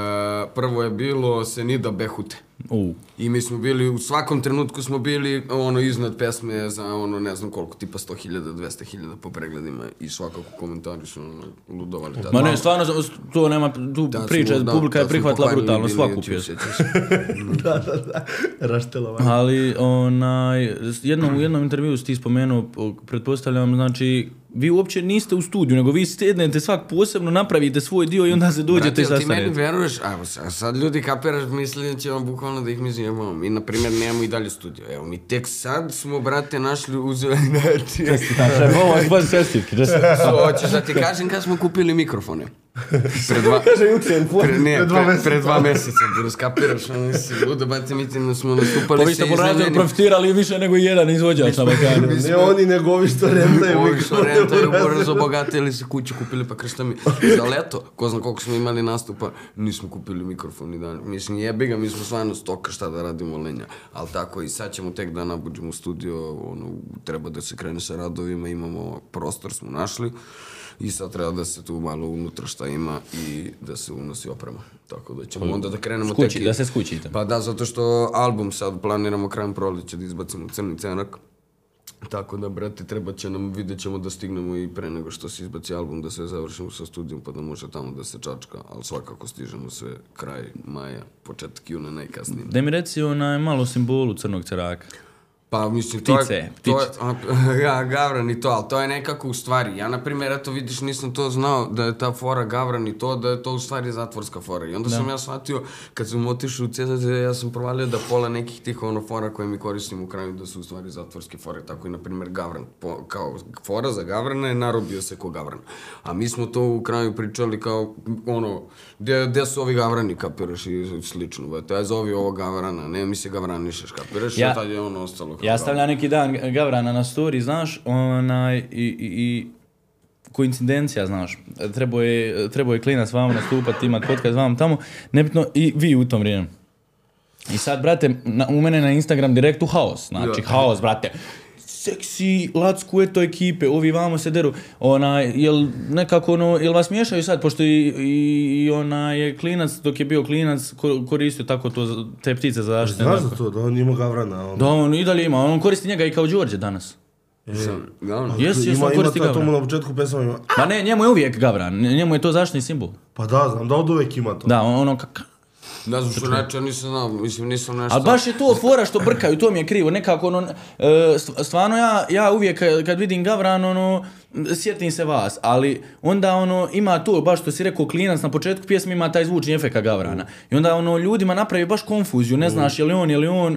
prvo je bilo Senida Behute. U. I mi smo bili, u svakom trenutku smo bili ono iznad pesme za ono ne znam koliko, tipa 100.000, 200.000 po pregledima i svakako komentari su ono ludovali tada. Ma ne, stvarno, to nema, tu Tad smo- priča, da, publika je smo prihvatila brutalno svaku pjesmu. (laughs) (laughs) da, da, da. Raštelovanje. Ali, onaj, jednom, u jednom intervju si ti spomenuo, pretpostavljam, znači, vi uopće niste u studiju, nego vi sjednete svak posebno, napravite svoj dio i onda se dođete i Brate, jel ti meni sastanete. veruješ? A sad, ljudi kapiraš, misli da će vam bukvalno da ih mi zjebamo. Mi, na primjer, nemamo i dalje studio. Evo, mi tek sad smo, brate, našli uzeli, (laughs) znači... Znači, ovo je baš čestitke, da se... Hoćeš da ti kažem kad smo kupili mikrofone? Pre dva... Kaže juče, Pre, ne, pre dva meseca. pre dva meseca, da raskapiraš, ono si ludo, bate, mi smo nastupali Pa vi ste sa po radiju iznajmljenim... profitirali više nego jedan izvođač na Balkanu. Ne oni, nego ovi što rentaju. Ovi što rentaju, brzo obogatili se kuću, kupili pa kršta mi. Za leto, ko zna koliko smo imali nastupa, nismo kupili mikrofon ni dan. Mislim, jebi ga, mi smo stvarno stoka šta da radimo lenja. Ali tako i sad ćemo tek da nabuđemo studio, ono, treba da se krene sa radovima, imamo prostor, smo našli. I sad treba da se tu malo unutra šta ima i da se unosi oprema. Tako da ćemo onda da krenemo Skući, tek i- da se skućite. Pa da, zato što album sad planiramo krajem proleća da izbacimo crni cenak. Tako da, brate, treba će nam, vidjet ćemo da stignemo i pre nego što se izbaci album, da sve završimo sa studijom, pa da može tamo da se čačka, ali svakako stižemo sve kraj maja, početak juna najkasnije. Da mi reci onaj malo simbolu crnog ceraka. Pa mislim, to Ptice, je... To je a, (laughs) ja, Gavran i to, ali to je nekako u stvari. Ja, na primjer, eto vidiš, nisam to znao da je ta fora Gavran i to, da je to u stvari zatvorska fora. I onda sam ja shvatio, kad sam otišao u CZZ, ja sam provalio da pola nekih tih ono fora koje mi koristimo u kraju da su u stvari zatvorske fore. Tako i, na primjer, Gavran. Po, kao fora za Gavrana je narobio se ko Gavran. A mi smo to u kraju pričali kao, ono, gde, gde su ovi Gavrani, kapiraš, i slično. Bete, aj zovi ovo Gavrana, ne mi se Gavranišeš, kapiraš, Ja- ja, tad je ono ostalo Ja stavljam neki dan Gavrana na story, znaš, onaj, i, i, i koincidencija, znaš, trebao je, trebao je klinac vama nastupati, imat podcast vama tamo, nebitno, i vi u tom vrijeme. I sad, brate, na, u mene na Instagram direktu haos, znači Ja. haos, brate. Seksi, lacku, eto ekipe, ovi vamo se deru, onaj, jel nekako ono, jel vas miješaju sad, pošto i, i, i onaj je klinac, dok je bio klinac, ko- koristio tako to, te ptice za zaštitu. Znaš za to, da on ima gavrana. On, Da, on i dalje ima, on koristi njega i kao Đorđe danas. Gavran. Jes, jes, ima, on ima koristi to, to mu na početku pesama ima. Ma ne, njemu je uvijek Gavran, njemu je to zaštitni simbol. Pa da, znam da od uvek ima to. Da, on- ono kak... Ne znam što ja nisam znao, mislim nisam nešto... Ali baš je to fora što brkaju, to mi je krivo, nekako ono, e, st- stvarno ja, ja uvijek kad vidim Gavran, ono, sjetim se vas, ali onda ono, ima to, baš što si rekao, klinac na početku pjesme ima taj zvučni efekt Gavrana. I onda ono, ljudima napravi baš konfuziju, ne znaš je li on, je li on,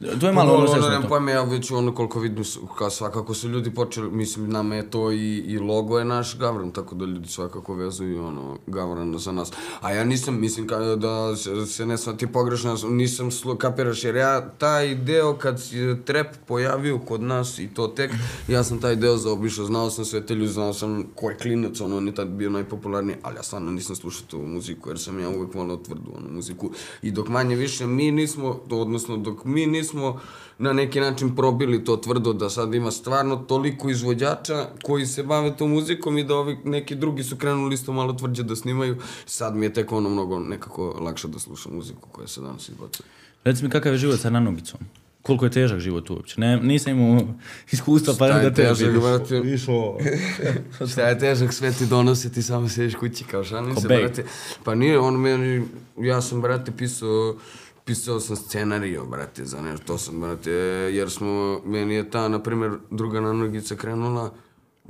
to je malo Malo, ono nemam pojma, ja već ono koliko vidim, kao svakako su ljudi počeli, mislim, nama je to i, i logo je naš Gavran, tako da ljudi svakako vezuju ono, Gavran za nas. A ja nisam, mislim, ka, da se, se ne shvati pogrešno, nisam slo, kapiraš, jer ja taj deo kad se trep pojavio kod nas i to tek, ja sam taj deo zaobišao, znao sam sve te ljudi, znao sam ko je klinac, ono, on je tad bio najpopularniji, ali ja stvarno nisam slušao tu muziku, jer sam ja uvek volao tvrdu, ono, muziku. I dok manje više mi nismo, odnosno dok mi nismo nismo na neki način probili to tvrdo da sad ima stvarno toliko izvođača koji se bave tom muzikom i da ovi neki drugi su krenuli isto malo tvrđe da snimaju. Sad mi je tek ono mnogo nekako lakše da slušam muziku koja se danas izbacuje. Reci mi kakav je život sa nanogicom? Koliko je težak život uopće? Ne, nisam imao iskustva pa Šta da je te težak, brate? Išao, (laughs) Šta je težak, sve ti donosi, ti samo sediš kući kao šalim se, brate. Pa nije, on meni, ja sam, brate, pisao, pisao sam scenario, brate, za nešto, to sam, brate, jer smo, meni je ta, na primjer, druga nanogica krenula,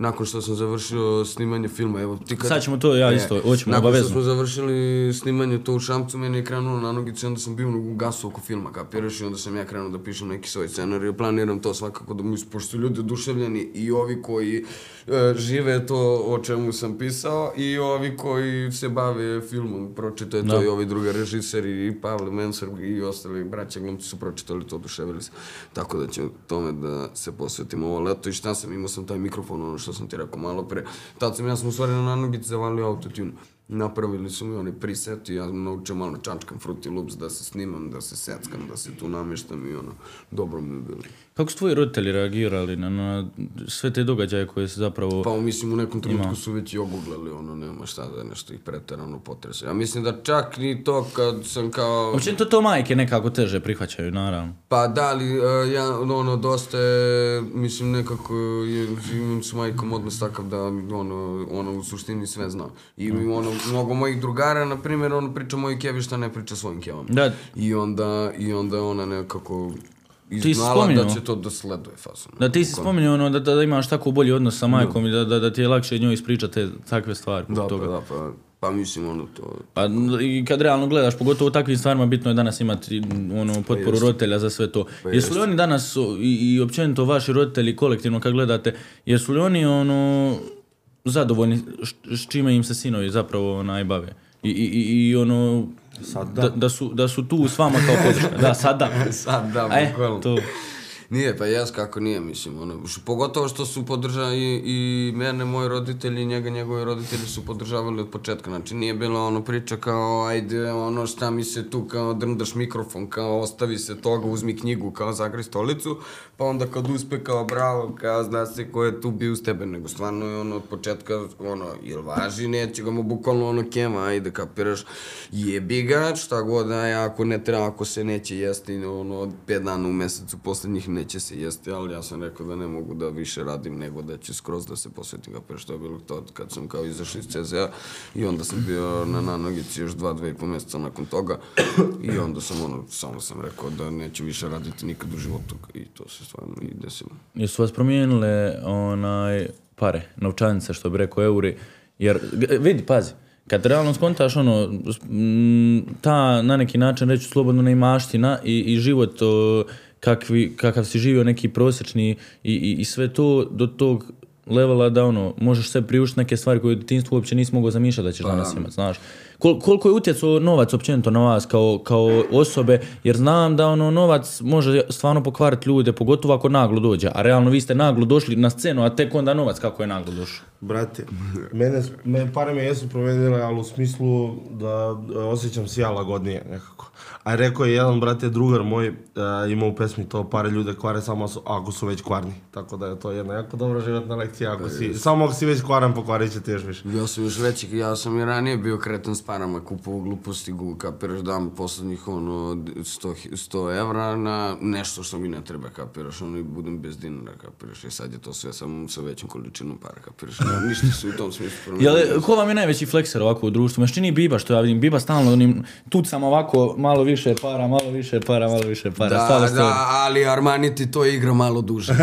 nakon što sam završio snimanje filma, evo ti kad... Sad ćemo to, ja isto, hoćemo Nakon obavezno. što smo završili snimanje to u Šamcu, meni je krenulo na nogice, onda sam bio u gasu oko filma, kapiraš, i onda sam ja krenuo da pišem neki svoj scenarij, planiram to svakako da mi, pošto su ljudi oduševljeni i ovi koji e, žive to o čemu sam pisao i ovi koji se bave filmom, pročitao je to Da. i ovi drugi režiseri i Pavle Mensar i ostali braća glumci su pročitali to, oduševili se. Tako da ću tome da se posvetim ovo leto i šta sam, imao sam taj mikrofon, ono što sam ti rekao malo pre. Tad sam, ja sam u stvari na nanogici zavalio autotune. Napravili su mi oni preset i ja naučio malo čačkam Fruity Loops da se snimam, da se seckam, da se tu namještam i ono, dobro mi je bilo. Kako su tvoji roditelji reagirali na, na sve te događaje koje se zapravo... Pa mislim u nekom trenutku su već i oguglali, ono, nema šta da nešto ih preterano potresa. Ja mislim da čak ni to kad sam kao... Općenito to majke nekako teže prihvaćaju, naravno. Pa da, ali uh, ja, ono, dosta je, mislim, nekako je, imam s majkom odnos takav da, ono, ono, u suštini sve zna. I ono, mnogo mojih drugara, na primjer, ono, priča moj kevi šta ne priča svojim kevama. Da. I onda, i onda ona nekako si znala spominjao. da će to da sleduje fasom. Da ti si spominjao ono da, da, da imaš tako bolji odnos sa majkom i da, da, da ti je lakše njoj ispričati te takve stvari. Da, pa, toga. da, pa, pa mislim, ono, to... Pa i kad realno gledaš, pogotovo u takvim stvarima, bitno je danas imati ono, potporu jest. roditelja za sve to. Pa jesu li oni danas, i, i općenito vaši roditelji kolektivno kad gledate, jesu li oni ono, zadovoljni s čime im se sinovi zapravo onaj bave? I, i, i, i ono, da. Da, su, da su tu s vama kao (laughs) podrška. Da, sad da. Sad da, E, bukvalno. to. Nije, pa jes kako nije, mislim, ono, š- pogotovo što su podržali i, i mene, moji roditelji, njega, njegovi roditelji su podržavali od početka, znači nije bila ono priča kao, ajde, ono, šta mi se tu, kao, drndaš mikrofon, kao, ostavi se toga, uzmi knjigu, kao, zagri stolicu, pa onda kad uspe, kao, bravo, kao, zna se ko je tu bio uz tebe, nego stvarno je ono, od početka, ono, jel važi, neće ga mu bukvalno ono kema, ajde, kapiraš, jebi ga, šta god da je, ako ne treba, ako se neće jesti, ono, pet dana u mesecu poslednjih neće se jesti, ali ja sam rekao da ne mogu da više radim, nego da ću skroz da se posvetim, kapiraš, to je bilo to kad sam kao izašao iz CZ-a i onda sam bio na nanogici još dva, dve i po meseca nakon toga i onda sam ono, samo sam rekao da neću više raditi nikad u životu i to se stvarno i desilo. Jesu vas promijenile onaj pare, novčanice, što bi rekao euri, jer, vidi, pazi, kad realno skontaš ono, ta na neki način reći slobodno neimaština i, i život o, kakvi, kakav si živio neki prosječni i, i, i sve to do tog levela da ono, možeš sve priuštiti neke stvari koje u djetinjstvu uopće nisi mogao zamišljati da ćeš danas imati, znaš. Kol, koliko je utjecao novac općenito na vas kao, kao osobe, jer znam da ono novac može stvarno pokvariti ljude, pogotovo ako naglo dođe, a realno vi ste naglo došli na scenu, a tek onda novac kako je naglo došao. Brate, mene, me, pare me jesu promenile, ali u smislu da e, osjećam se ja lagodnije nekako. A rekao je jedan, brate, drugar moj, e, ima u pesmi to pare ljude kvare samo su, ako su već kvarni. Tako da je to jedna jako dobra životna lekcija. Ako si, samo ako si već kvaran, pokvarit će ti još više. Ja sam još veći, ja sam i ranije bio kretan s parama, kupovao gluposti, gu, kapiraš, dam poslednjih ono 100, hi- 100 evra na nešto što mi ne treba, kapiraš, ono i budem bez dinara, kapiraš, i sad je to sve samo sa većom količinom para, kapiraš, ne, ništa se u tom smislu promenilo. Jel, ko vam je najveći flekser ovako u društvu? Meš čini Biba što ja vidim, Biba stalno onim tucam ovako, malo više para, malo više para, malo više para. Da, stalno ste- da, ali Armani ti to igra malo duže. (laughs)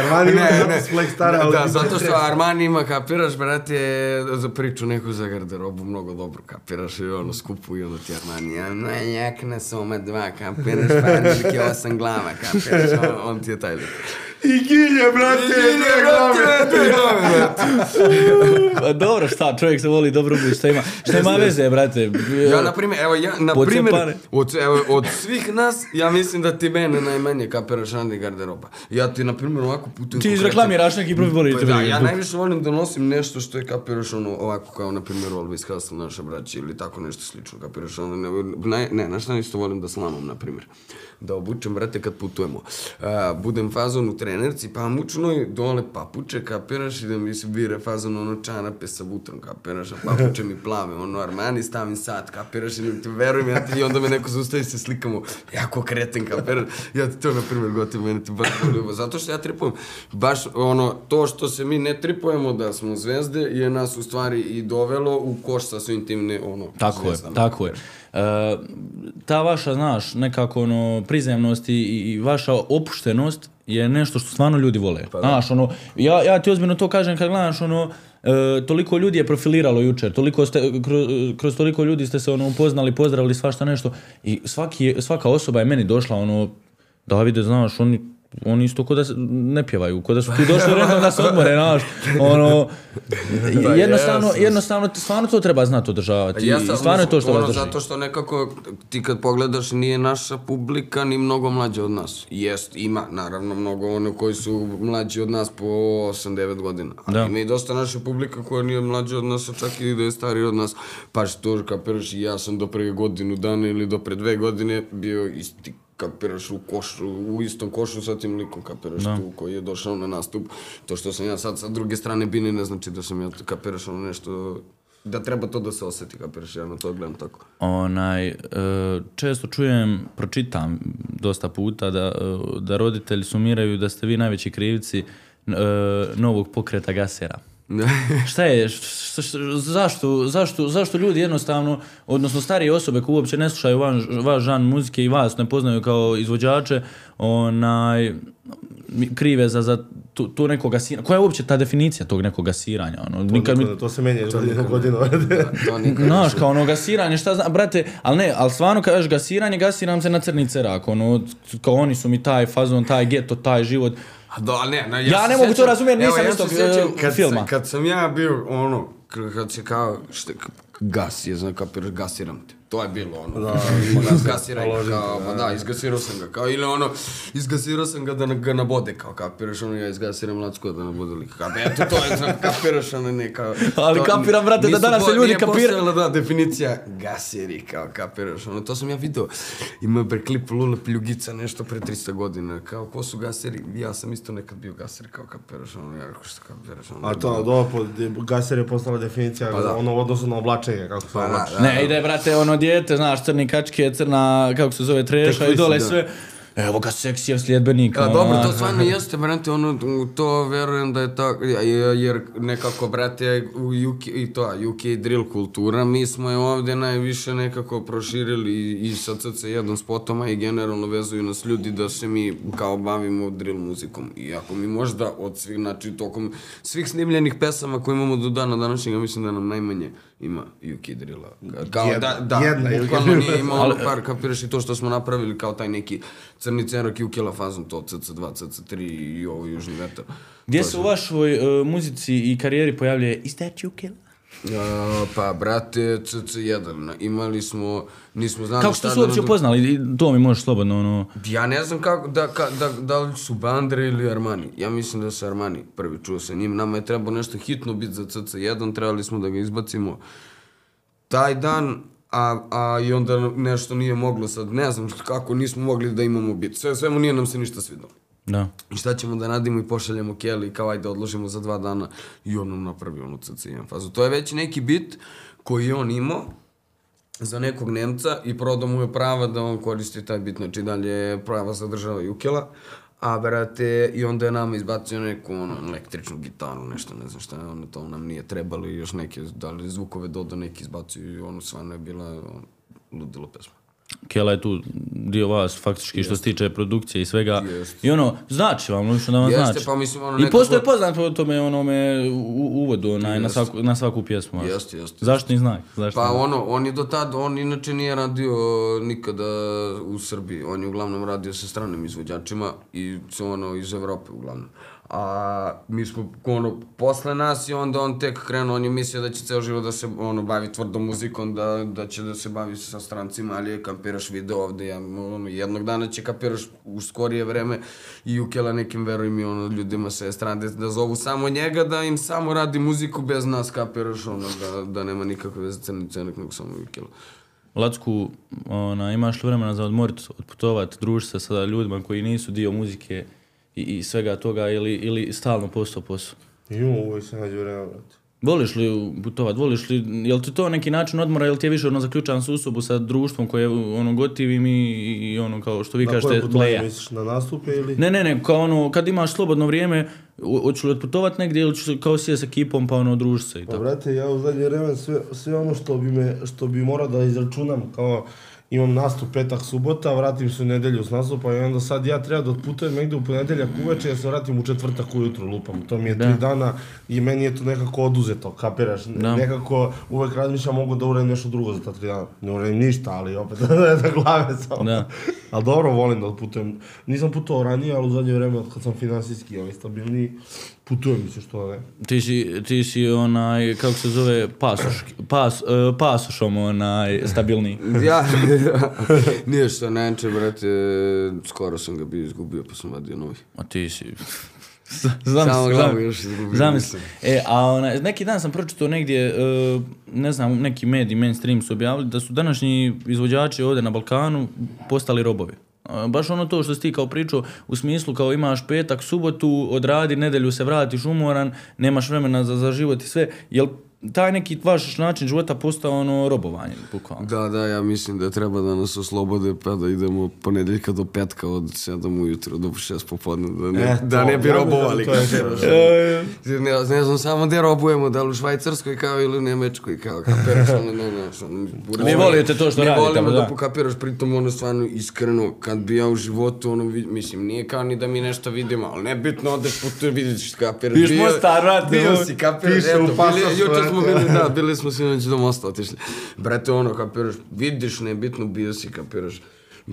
Armani zato s Flex Stara, da, ti zato što treba. Armani ima, kapiraš, brate, za priču neku za garderobu mnogo dobro, kapiraš, i ono, skupu i ono ti Armani, a no, jakna soma dva, kapiraš, panirke, osam glava, kapiraš, on, on ti je taj lik. I gilje, brate, dve glave. Pa dobro, šta, čovjek se voli dobro ubiti, šta ima, šta ima veze, brate? Ja, na primjer, evo, ja, na primjer, od, evo, od svih nas, ja mislim da ti mene najmanje kapiraš randi garderoba. Ja ti, na primjer, ovako putujem... Ti izreklamiraš neki profil Pa volite. da, ja najviše volim da nosim nešto što je kapiraš ono ovako kao na primjer Always Hustle naša braća ili tako nešto slično kapiraš ono ne, ne, ne znaš šta isto volim da slamam na primjer da obučem brate kad putujemo A, budem fazon u trenerci pa mučnoj dole papuče kapiraš i da mi se bire fazon ono čarape sa butrom kapiraš a papuče mi plave ono Armani stavim sat kapiraš i ti verujem ja ti i onda me neko zaustavi se slikamo jako kreten kapiraš ja ti to na primjer gotovo mene ti baš ljubav zato što ja tripujem baš ono to što se mi ne tripujemo da smo zvezde je nas u stvari i dovelo u koš sa svim tim ne ono Tako je, zvezdama. tako je. E, ta vaša, znaš, nekako ono, prizemnost i, i vaša opuštenost je nešto što stvarno ljudi vole. Pa znaš, ono, ja, ja ti ozbiljno to kažem kad gledaš, ono, e, toliko ljudi je profiliralo jučer, toliko ste, kroz, kroz toliko ljudi ste se ono upoznali, pozdravili svašta nešto i svaki, svaka osoba je meni došla ono, Davide, znaš, oni oni isto ko da se ne pjevaju, ko da su ti došli redom da se odmore, znaš, ono, (laughs) Pa jednostavno, jednostavno, stvarno to treba znati održavati i Jesam, stvarno je to što ono, vas drži. Zato što nekako ti kad pogledaš nije naša publika ni mnogo mlađa od nas. Jest, ima naravno mnogo ono koji su mlađi od nas po 8-9 godina. Ali Da. ima i dosta naše publika koja nije mlađa od nas, a čak i da je stariji od nas. Pa što kapiraš i ja sam do pre godinu dana ili do pre dve godine bio isti kapiraš u košu, u istom košu sa tim likom kapiraš tu koji je došao na nastup. To što sam ja sad sa druge strane bini ne znači da sam ja kapiraš ono nešto da treba to da se osjeti, kapiraš, ja na to gledam tako. Onaj, e, često čujem, pročitam dosta puta da, e, da roditelji sumiraju da ste vi najveći krivci e, novog pokreta gasera. (laughs) Šta je, š- š- zašto, zašto, zašto ljudi jednostavno, odnosno starije osobe koje uopće ne slušaju vaš, vaš žan muzike i vas ne poznaju kao izvođače, onaj, krive za, za tu, tu neko gasiranje. Koja je uopće ta definicija tog nekog gasiranja? Ono, nikad mi, To se menja iz godine godinu. to nikad (laughs) Znaš, kao ono gasiranje, šta znam, brate, ali ne, ali stvarno kažeš gasiranje, gasiram se na crni cerak, ono, kao oni su mi taj fazon, taj geto, taj život. Da, ne, na, Ja se ne mogu to sjećam- razumjeti, evo, nisam ja istog, sjećam kad, filma. Kad sam ja bio, ono, kad se kao, šta, gas je, znam, kapiraš, gasiram te. To je bilo ono. Da, gas, gasiraj ga, kao, pa da, izgasirao sam ga, kao, ili ono, izgasirao sam ga da ga nabode, kao, kapiraš, ono, ja izgasiram lacko da nabode lika. Kao, eto, to je, znam, kapiraš, ono, ne, kao... (laughs) Ali to- kapiram, brate, da danas se ljudi nije kapira- postojala, da, definicija gasiri, kao, kapiraš, ono, to sam ja video. Ima bre klip Lula Pljugica, nešto pre 300 godina, kao, ko su gaseri, ja sam isto nekad bio gaser, kao, kapiraš, ono, ja rekao, šta kapiraš, ono, A to, dobro, po- gaser je postala definicija, Pa da. ono u odnosu na oblačenje, kako se Pa da, da. Ne, ide, brate, ono dijete, znaš, crni kačke, crna, kako se zove, treša i dole da. sve. Evo ga seksijev sljedbenik. A, dobro, to stvarno jeste, brate, ono, to verujem da je tako, jer nekako, brate, u UK, i to, UK drill kultura, mi smo je ovdje najviše nekako proširili i, i sa CC1 spotoma i generalno vezuju nas ljudi da se mi kao bavimo drill muzikom. Iako mi možda od svih, znači, tokom svih snimljenih pesama koje imamo do dana današnjega, mislim da nam najmanje ima UK drilla. Kao Jedna- da, da, jedna UK bukvalno drilla. nije imao ono par, kapiraš i to što smo napravili kao taj neki crni cerak i ukila fazon, to CC2, CC3 i ovo južni vetar. Gdje se u vašoj e, muzici i karijeri pojavljuje Is that you A, pa, brate, CC1, imali smo, nismo znali Kako šta ste se da uopće upoznali? To mi možeš slobodno, ono... Ja ne znam kako, da, ka, da, da li su Bandre ili Armani. Ja mislim da su Armani prvi čuo sa njim. Nama je trebao nešto hitno biti za CC1, trebali smo da ga izbacimo taj dan, a, a i onda nešto nije moglo sad, ne znam kako, nismo mogli da imamo bit. Sve, svemu nije nam se ništa svidalo. Da. I šta ćemo da radimo i pošaljemo Kelly kao ajde odložimo za dva dana i on nam napravi onu CC1 fazu. To je već neki bit koji je on imao za nekog Nemca i prodao mu je prava da on koristi taj bit, znači dalje je prava zadržava Jukela. A, brate, i onda je nama izbacio neku, ono, električnu gitaru, nešto, ne znam šta ono, to nam nije trebalo i još neke, da li zvukove dodao neki izbacio i ono, stvarno je bila, ono, ludilo pesma. Kela je tu dio vas faktički što se tiče produkcije i svega. Jest. I ono, znači vam, ono što da vam Jeste, znači. pa mislim, ono I nekako- postoje poznat po tome onome u- uvodu onaj, na, svaku, na svaku pjesmu. Jeste, jeste. Zaštitni znak. Zaštitni Pa znak. ono, on je do tad, on inače nije radio nikada u Srbiji, on je uglavnom radio sa stranim izvođačima i ono iz Evrope uglavnom. A mi smo, ono, posle nas i onda on tek krenuo, on je mislio da će ceo život da se, ono, bavi tvrdom muzikom, da, da će da se bavi sa strancima, ali je kapiraš video ovde, ja, ono, jednog dana će kapiraš u skorije vreme i u kela nekim, veruj mi, ono, ljudima sa estrade da zovu samo njega, da im samo radi muziku bez nas, kapiraš, ono, da, da nema nikakve veze crni cenik, nego samo i kela. Lacku, ona, imaš li vremena za odmorit, otputovat, družiti se sa ljudima koji nisu dio muzike i, i svega toga ili, ili stalno posao posao? Imamo uvijek se nađe vremena, brate. Voliš li putovat, voliš li, jel ti to neki način odmora, jel ti je više ono zaključan susobu sa društvom koje ono gotivim i, i ono kao što vi Na kažete, bleja? misliš, na nastupe ili? Ne, ne, ne, kao ono, kad imaš slobodno vrijeme, ho- hoćeš li otputovat negdje ili ćeš kao sjeti s ekipom pa ono družiti se i Pa tako? brate, ja u zadnje vreme sve, sve ono što bi, me, što bi morao da izračunam, kao imam nastup petak, subota, vratim se u nedelju s nastupa i onda sad ja treba da otputujem negde u ponedeljak uveče, ja se vratim u četvrtak ujutru lupam. To mi je tri dana i meni je to nekako oduzeto, kapiraš? Da. Nekako uvek razmišljam mogu da uradim nešto drugo za ta tri dana. Ne uradim ništa, ali opet (laughs) da glave samo. Da. Ali dobro, volim da otputujem. Nisam putovao ranije, ali u zadnje vreme, od kad sam finansijski ovaj, stabilniji, putujem mi se što ne. Ti si, ti si onaj, kako se zove, pasoš, pas, uh, pasošom onaj, stabilniji. Ja, (laughs) nije što neče, brate, skoro sam ga bio izgubio, pa sam vadio novi. A ti si... Samo glavu još izgubio. Zamisli. E, a onaj, neki dan sam pročitao negdje, uh, ne znam, neki mediji, mainstream su objavili da su današnji izvođači ovdje na Balkanu postali robovi. Baš ono to što si ti kao pričao, u smislu kao imaš petak, subotu, odradi, nedelju se vratiš umoran, nemaš vremena za, za život i sve. Jel taj neki vaš način života postao ono robovanje, bukvalno? Da, da, ja mislim da treba da nas oslobode pa da idemo ponedeljka do petka od 7 ujutro do 6 popodne, da ne, E, da to, ne bi ja da robovali. to je (laughs) Ne, ne znam samo gde robujemo, da li u Švajcarskoj kao ili u Nemečkoj kao, kapiraš, ono, ne, ne, ono, Vi volite to što mi radite, volimo pa da da. pokapiraš, pritom ono stvarno iskreno, kad bi ja u životu, ono, mislim, nije kao ni da mi nešto vidimo, ali nebitno, odeš putuje, vidiš, kapiraš. Vidiš bio- Mostar, brate, Bio si, kapiraš, piše u eto, bili, pasošu, juče smo bili, da, bili smo sinoć do mosta otišli. Brate, ono, kapiraš, vidiš, nebitno, bio si, kapiraš.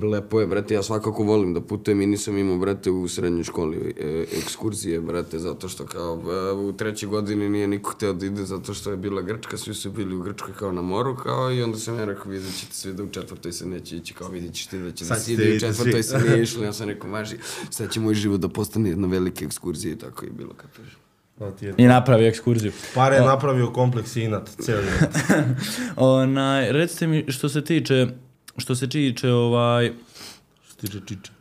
Lepo je, brate, ja svakako volim da putujem i nisam imao, brate, u srednjoj školi e, ekskurzije, brate, zato što kao e, u trećoj godini nije niko hteo da ide zato što je bila Grčka, svi su bili u Grčkoj kao na moru, kao i onda sam ja rekao, vidjet ćete svi da u četvrtoj se neće ići, kao vidjet ćeš ti da će da Sad se ćete ide, u četvrtoj se nije išlo, ja sam rekao, maži, sad će moj život da postane jedna velika ekskurzija i tako je bilo, kapiraš. Ti je I napravi ekskurziju. Pare je napravio kompleks inat, cijeli. (laughs) Onaj, recite mi što se tiče, što se tiče ovaj, Što tiče čiče.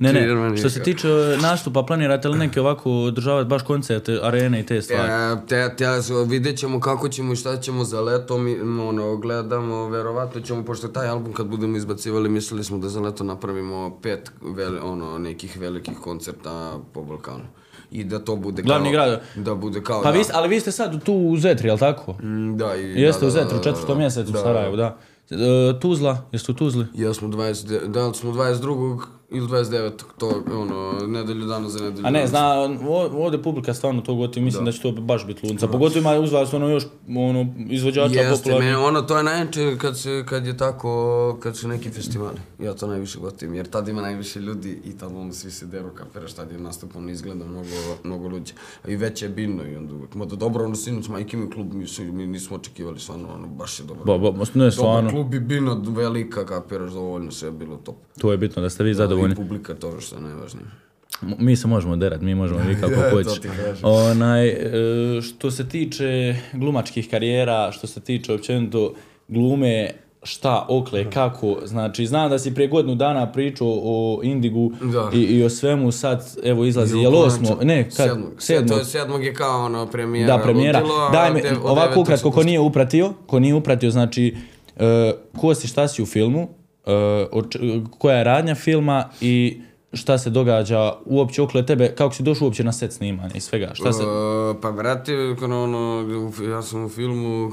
ne ne, što se tiče nastupa, planirate li neke ovako održavati baš koncerte, arene i te stvari? E, te, te, vidjet ćemo kako ćemo i šta ćemo za leto, mi ono, gledamo, verovatno ćemo, pošto taj album kad budemo izbacivali, mislili smo da za leto napravimo pet veli, ono, nekih velikih koncerta po Balkanu. I da to bude Glavni kao... grad. Da bude kao, Pa da. vi, ali vi ste sad tu u Zetri, jel tako? Mm, Da, i, Jeste da, u da, Zetri, u da, četvrtom da, mjesecu u Sarajevu, da. E, Tuzla, jeste u Tuzli? Ja smo 20, da smo 22. ili 29. to, ono, nedelju dana za nedelju A ne, zna, o- ovdje publika stvarno to gotovo, mislim da. će to baš biti lunca. Pogotovo ima uz vas ono još ono, izvođača Jeste, popularnih. meni ono, to je najjače kad, se, kad je tako, kad su neki festivali. Ja to najviše gotivim, jer tad ima najviše ljudi i tad ono svi se deru kapiraš, tad je nastup, ono izgleda mnogo, mnogo luđe. A i veće je biljno i onda uvek. Mada dobro, ono sinoć majke mi klub, mi, su, mi nismo očekivali, stvarno, ono, baš je dobro. Ba, ba, ne, Dobar stvarno, klub i biljno velika, kapiraš, dovoljno sve je bilo top. to je bitno da ste vi I publika, to što je najvažnije. Mi se možemo derat, mi možemo (laughs) vi kako Ja, hoćeš. Onaj, e, što se tiče glumačkih karijera, što se tiče općenito glume, šta, okle, kako, znači znam da si prije godinu dana pričao o Indigu Da. i, i o svemu, sad evo izlazi, jel osmo, ne, kad, sedmog. sedmog, sedmog je kao ono premijera. da, premijera. ludilo, Daj mi, ovako ukratko, ko nije upratio, ko nije upratio, znači, e, ko si, šta si u filmu, koja je radnja filma i šta se događa uopće okolo tebe, kako si došao uopće na set snimanja i svega, šta se... Uh, pa brate, ono, u- ja sam u filmu uh,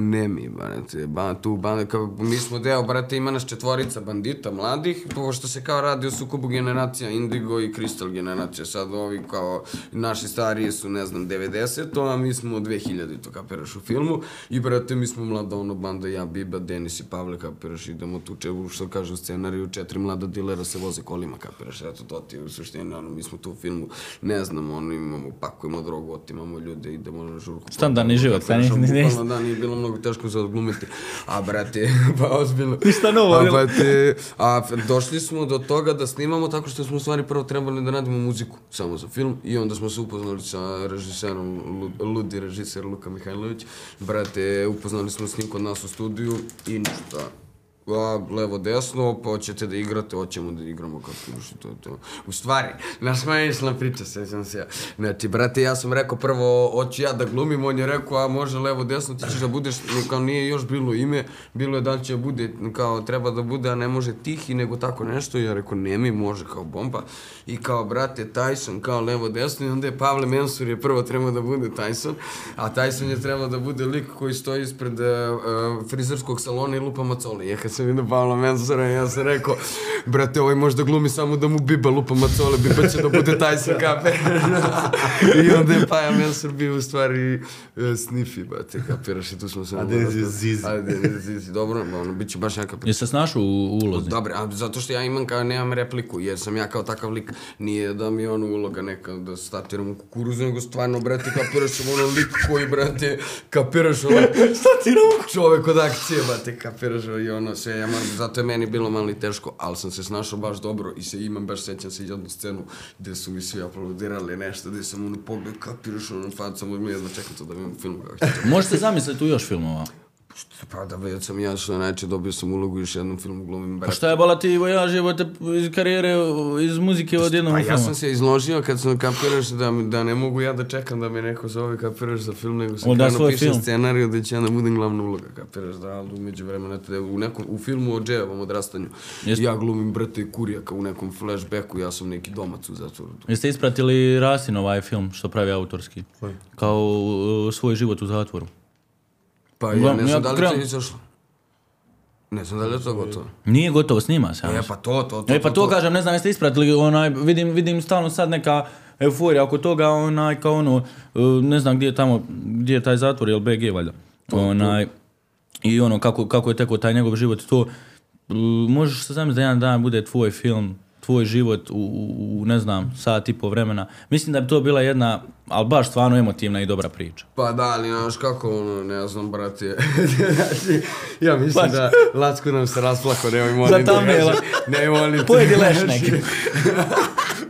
Nemi, brate, ba, tu bande, kao, mi smo deo, brate, ima nas četvorica bandita mladih, pošto se kao radi o sukobu generacija Indigo i Crystal generacija, sad ovi kao, naši stariji su, ne znam, 90 a mi smo 2000 to kapiraš u filmu, i brate, mi smo mlada ono banda, ja, Biba, Denis i Pavle, kapiraš, idemo tu, če, što kaže u scenariju, četiri mlada dilera se voze kolima, kapiraš, eto, to ti u suštini, ono, mi smo tu u filmu, ne znam, ono, imamo, pakujemo drogu, otimamo ljude, idemo na žurku. Standardni život, Kapiraš, sa njih- bukvalno, da, nije bilo mnogo teško za odglumiti. A, brate, (laughs) pa ozbiljno. Ništa novo, A, brate, a došli smo do toga da snimamo tako što smo u stvari prvo trebali da radimo muziku, samo za film, i onda smo se upoznali sa režiserom, Lu- ludi režiser Luka Mihajlović. Brate, upoznali smo s njim kod nas u studiju i ništa. A, levo, desno, pa hoćete da igrate, hoćemo da igramo što to je to. U stvari, naš maješna priča, sećam se ja. Znači, brate, ja sam rekao prvo, hoću ja da glumim, on je rekao, a može levo, desno, ti ćeš da budeš, kao nije još bilo ime, bilo je da će bude, kao treba da bude, a ne može tihi, nego tako nešto, ja rekao, ne mi, može kao bomba. I kao, brate, Tyson, kao levo, desno, i onda je Pavle Mensur je prvo trebao da bude Tyson, a Tyson je trebao da bude lik koji stoji ispred uh, frizerskog salona i lupa macole. Ja kad sam vidio Pavla Mensura, ja sam rekao, brate, ovaj možda glumi samo da mu Biba lupa macole, Biba će da bude Tyson kape. (laughs) I onda je Paja Mensur bio u stvari uh, Sniffy, brate, kapiraš, i tu smo se... A Denis je Zizi. A Denis je Zizi, dobro, ono, bit će baš neka Jesi se snašao u ulozi? Dobre, a zato što ja imam kao, nemam repliku, jer sam ja kao takav lik, nije da mi je ono uloga neka da statiram u kukuruzu, nego stvarno, brate, kapiraš sam ono lik koji, brate, kapiraš ono, (laughs) statiram u čovek od akcije, brate, kapiraš i ono sve, ja moram, zato je meni bilo malo i teško, ali sam se snašao baš dobro i se imam, baš sećam se jednu scenu gde su mi svi aplaudirali nešto, gde sam ono pogled, kapiraš ono, fat sam od jedva čekam to da vidim film kako (laughs) Možete zamisliti tu još filmova? Pa da već sam ja što najče dobio sam ulogu i još jednom filmu glumim Pa brate. šta je bala ti vojaž jebote iz karijere, iz muzike od jednog Pa filma? ja sam se izložio kad sam kapiraš da, da ne mogu ja da čekam da me neko zove kapiraš za film, nego sam da krenuo pišem film. scenariju da će ja da budem glavna uloga kapiraš da, ali umeđu vremena te- u, nekom, u filmu o Džejevom odrastanju. Jeste. Ja glumim brate kurijaka u nekom flashbacku, ja sam neki domac u zatvoru. Jeste ispratili Rasin ovaj film što pravi autorski? Kao uh, svoj život u zatvoru. Pa ja ne znam da li to izašlo. Ne znam da li je to gotovo. Nije gotovo, snima se. E pa to, to, to. E pa to kažem, ne znam jeste ispratili, onaj, vidim, vidim stalno sad neka euforija oko toga, onaj, kao ono, uh, ne znam gdje je tamo, gdje je taj zatvor, jel BG valjda, onaj, i ono, kako, kako je tekao taj njegov život, to, možeš se zamisliti da jedan dan bude tvoj film, tvoj život u, u, ne znam, sat i po vremena. Mislim da bi to bila jedna, ali baš stvarno emotivna i dobra priča. Pa da, ali znaš kako, ono, ne znam, brate. znači, (laughs) ja mislim Baš. da Lacko nam se rasplako, nemoj molim. Za thumbnaila. Ne molim. Pojedi leš neki.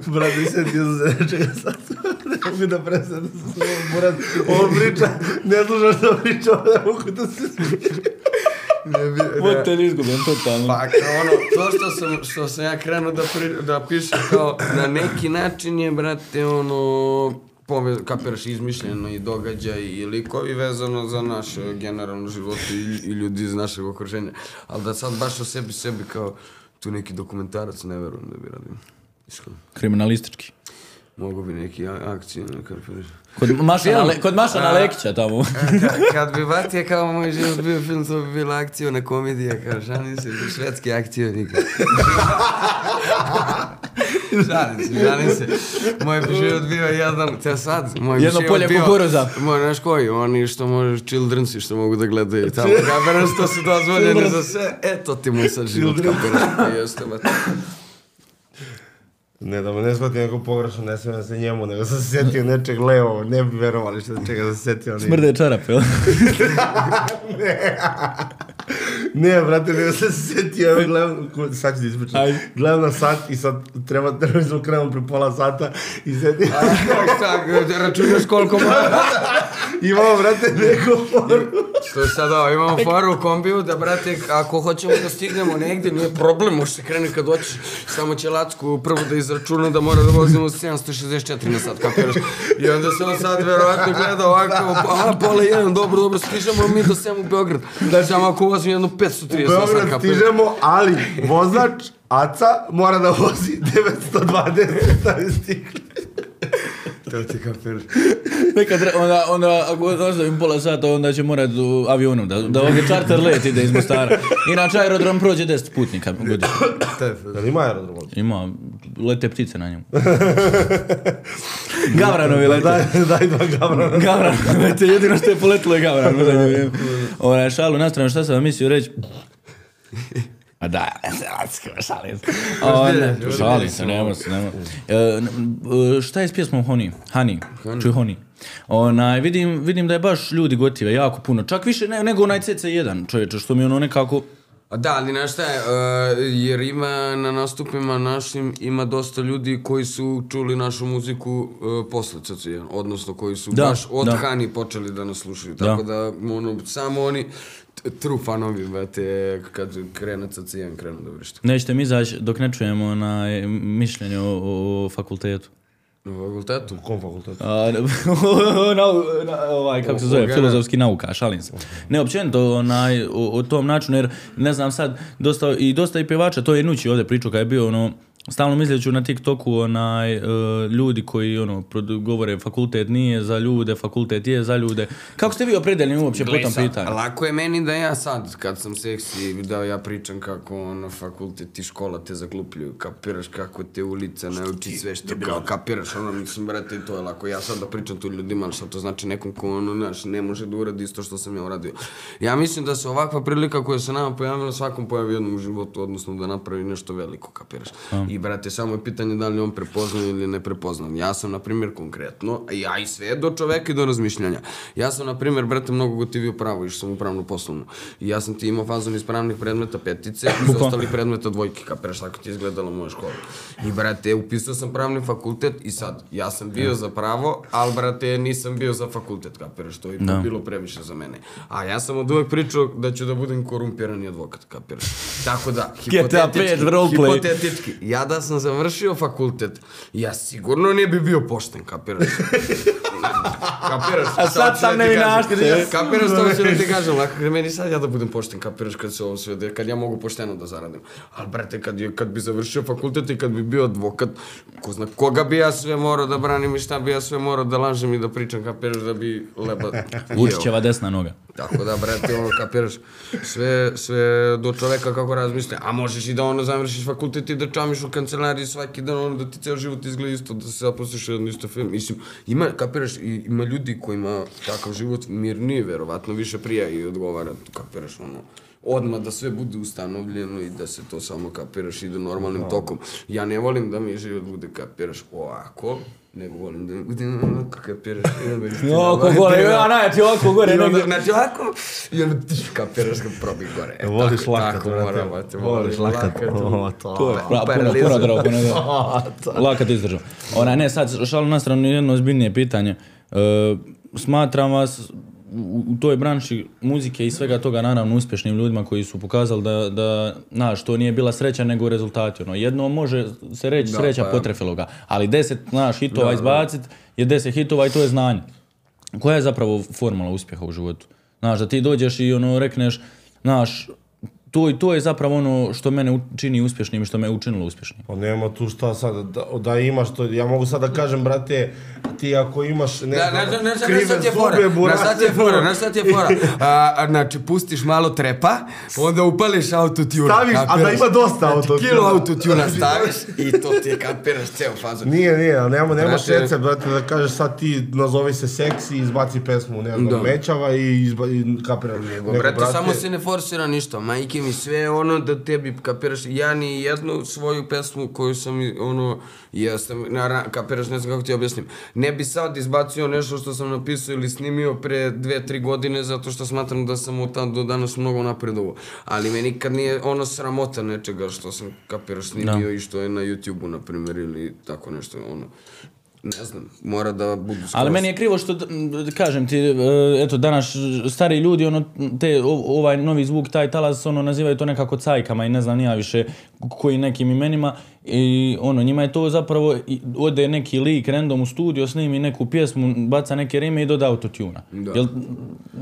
Brate, sjetio sam se nečega (laughs) sad. Ne mogu da prestane da se zove Murat. On priča, ne slušaš što priča, (laughs) ne mogu da se Ne bi, ne. Motel izgubljen totalno. Pa kao ono, to što sam, što sam ja krenuo da, pri, da pišem kao na neki način je, brate, ono, pove, kapiraš izmišljeno i događaj i likovi vezano za naš eh, generalno život i, i ljudi iz našeg okruženja. Ali da sad baš o sebi, sebi kao tu neki dokumentarac ne verujem da bi radio. Iskreno. Kriminalistički. Mogu bi neki akcije, ne kapiraš. Kod Mašana, Le, kod Mašana A. Lekića tamo. Ka, kad bi Vatija kao moj život bio film, to bi bila akcijona komedija, kao šalim se, švedski akcionik. (laughs) šalim se, šalim se. Moj bi život bio jedan, te sad, moj Jedno polje bio, kukuruza. Moj, znaš koji, oni što možeš, childrensi što mogu da gledaju i tamo, (laughs) kapiraš, to su dozvoljeni za sve, eto ti mu sad život, kapiraš, pa jeste, brate. Ne da me ne shvati neko pogrešno, ne smijem se njemu, nego sam se setio nečeg levo, ne bi verovali što čega sam se setio. ali- Smrde čarap, jel? (laughs) Ne, brate, nego sam se setio, evo gledam, sad ću ispričati. Ajde. Gledam na sat i sad treba, treba smo krenemo pre pola sata i setim, Šta, računaš koliko (laughs) mora? imamo, brate, neko foru. Što je sad ovo, imamo foru u kombiju da, brate, ako hoćemo da stignemo negdje, nije problem, može se krene kad hoćeš, samo će Lacku prvo da izračuna da mora da vozimo 764 na sat, kapiraš? I onda se on sad verovatno gleda ovako, aha, pola jedan, dobro, dobro, stižemo mi do 7 u Beograd. Samo ako vozim jedno 530 na sat, Beograd kapiraš? stižemo, ali vozač Aca mora da vozi 920 stavi stikli. To ti kapiraš. Nekad, onda, onda, ako ostavim pola sata, onda će morat u avionom da, da ovdje čarter let ide iz Mostara. Inače, aerodrom prođe 10 putnika godišnje. To je fazon. Jel ima aerodrom ovdje? Ima, lete ptice na njemu. (laughs) Gavranovi lete. Daj, daj dva gavrana. Gavran, lete, jedino što je poletilo je Gavran. Ona šalu na stranu, šta sam vam mislio reći? A da, šalim se. Ne, Šalim se, nema se, nema. E, e, Šta je s pjesmom Honey? Honey, čuj Honey. Onaj, vidim, vidim da je baš ljudi gotive, jako puno. Čak više ne, nego onaj CC1, čovječe, što mi ono nekako... A da, ali znaš šta je, uh, jer ima na nastupima našim, ima dosta ljudi koji su čuli našu muziku uh, posle CC1, odnosno koji su Da, baš od da. Hani počeli da nas slušaju, tako da, ono, samo oni, true fanovi, brate, kad krene CC1, krenu da vrište. Nećete mi izaći dok ne čujemo onaj mišljenje o, o fakultetu. Na fakultetu? U kom fakultetu? A, na, (laughs) na, ovaj, kako se zove, Ovoga, filozofski nauka, šalim se. Ne, općenito, onaj, o, o tom načinu, jer ne znam sad, dosta, i dosta i pjevača, to je Nući ovdje pričao kad je bio, ono, stalno misleću na TikToku, onaj, e, ljudi koji, ono, produ- govore fakultet nije za ljude, fakultet je za ljude. Kako ste vi opredeljeni uopće po tom pitanju? Lako je meni da ja sad, kad sam seksi, da ja pričam kako ono, fakultet i škola te zaglupljuju, kapiraš kako te ulica nauči sve što kao, kapiraš, ono, mislim, brate, i to je lako. Ja sad da pričam tu ljudima, ali šta to znači nekom ko, ono, znaš, ne može da uradi isto što sam ja uradio. Ja mislim da se ovakva prilika koja se nama pojavila, svakom pojavi jednom u životu, odnosno da napravi nešto veliko, kapiraš. I, brate, samo je pitanje da li on prepoznan ili ne prepoznan. Ja sam, na primjer, konkretno, a ja i sve do čoveka i do razmišljanja. Ja sam, na primjer, brate, mnogo gotivio pravo, išao sam u pravnu poslovnu. I ja sam ti imao fazon iz pravnih predmeta petice, iz ostalih predmeta dvojke, kapiraš, tako ti izgledala moja škola. I, brate, upisao sam pravni fakultet i sad, ja sam bio za pravo, ali, brate, nisam bio za fakultet, kapiraš, to je ipak bilo previše za mene. A ja sam od uvek pričao da ću da budem korumpirani advokat, kapiraš. Tako da, hipotetički, hipotetički, ja da sam završio fakultet, ja sigurno ne bi bio pošten, kapiraš? kapiraš? A sad sam kažem. Kapiraš, to ću da ti kažem, lako meni sad ja da budem pošten, kapiraš kad se ovo sve, kad ja mogu pošteno da zaradim. Ali, brate, kad, kad bi završio fakultet i kad bi bio advokat, ko zna koga bi ja sve morao da branim i šta bi ja sve morao da lažem i da pričam, kapiraš da bi leba. Vučićeva desna noga. Tako da, brate, ono, kapiraš, sve, sve do čoveka kako razmisle. A možeš i da ono završiš fakultet i da čamiš u kancelariji svaki dan, ono, da ti ceo život izgleda isto, da se zaposliš u isto film. Mislim, ima, kapiraš, i- ima ljudi kojima takav život mirniji, verovatno, više prija i odgovara, kapiraš, ono, odmah da sve bude ustanovljeno i da se to samo kapiraš ide normalnim tokom. Ja ne volim da mi život bude kapiraš ovako, nego volim da mi bude onako kapiraš. istina, (laughs) Oko gore, da- a najjači oko gore. i onda, znači ovako, i onda ti kapiraš ga probi gore. E, Voliš tako, lakat, tako mora, brate. Voliš lakat. O, (laughs) to. To je pra, puno, puno drogo, puno drogo. Lakat izdržao. Ona, ne, sad šalu na stranu jedno ozbiljnije pitanje. E, smatram vas u, u toj branši muzike i svega toga naravno uspješnim ljudima koji su pokazali da, da znaš, to nije bila sreća nego rezultati. Ono, jedno može se reći sreća pa- potrefilo ga, ali deset znaš, hitova izbacit je deset hitova i to je znanje. Koja je zapravo formula uspjeha u životu? Znaš, da ti dođeš i ono rekneš, znaš, to, i to je zapravo ono što mene čini uspješnim i što me je učinilo uspješnim. Pa nema tu šta sad, da, da imaš to, ja mogu sad da kažem, brate, ti ako imaš, ne Da, znam, znaš, znaš krive ti je fora, zube, znaš šta ti je burase, fora, šta ti je fora. (laughs) A, znači, pustiš malo trepa, onda upališ autotune. Staviš, a da kapiraš? ima dosta Znači, autotuna. Kilo autotuna staviš (laughs) i to ti je kapiraš ceo fazon. Nije, nije, ali nema, nemaš Brate- recept, brate, da kažeš sad ti nazovi se seksi, izbaci pesmu, ne znam, Da. mećava i, izba, i kapiraš. Nego, brate, samo se ne forsira ništa. Majke mi sve ono da tebi kapiraš. Ja ni jednu svoju pesmu koju sam, i- ono, ja sam, na, ra- kapiraš, ne znam kako ti objasnim. Ne bi sad izbacio nešto što sam napisao ili snimio pre dve, tri godine zato što smatram da sam od tad do danas mnogo napredovo. Ali me nikad nije ono sramota nečega što sam, kapiraš, snimio i što je na YouTube-u, na primjer, ili tako nešto, ono. Ne znam, mora da budu skroz. Ali meni je krivo što, kažem ti, e, eto, danas stari ljudi, ono, te, ovaj novi zvuk, taj talas, ono, nazivaju to nekako cajkama i ne znam nija više koji nekim imenima i ono, njima je to zapravo, ode neki lik random u studio, snimi neku pjesmu, baca neke rime i doda autotuna. Da. Jel,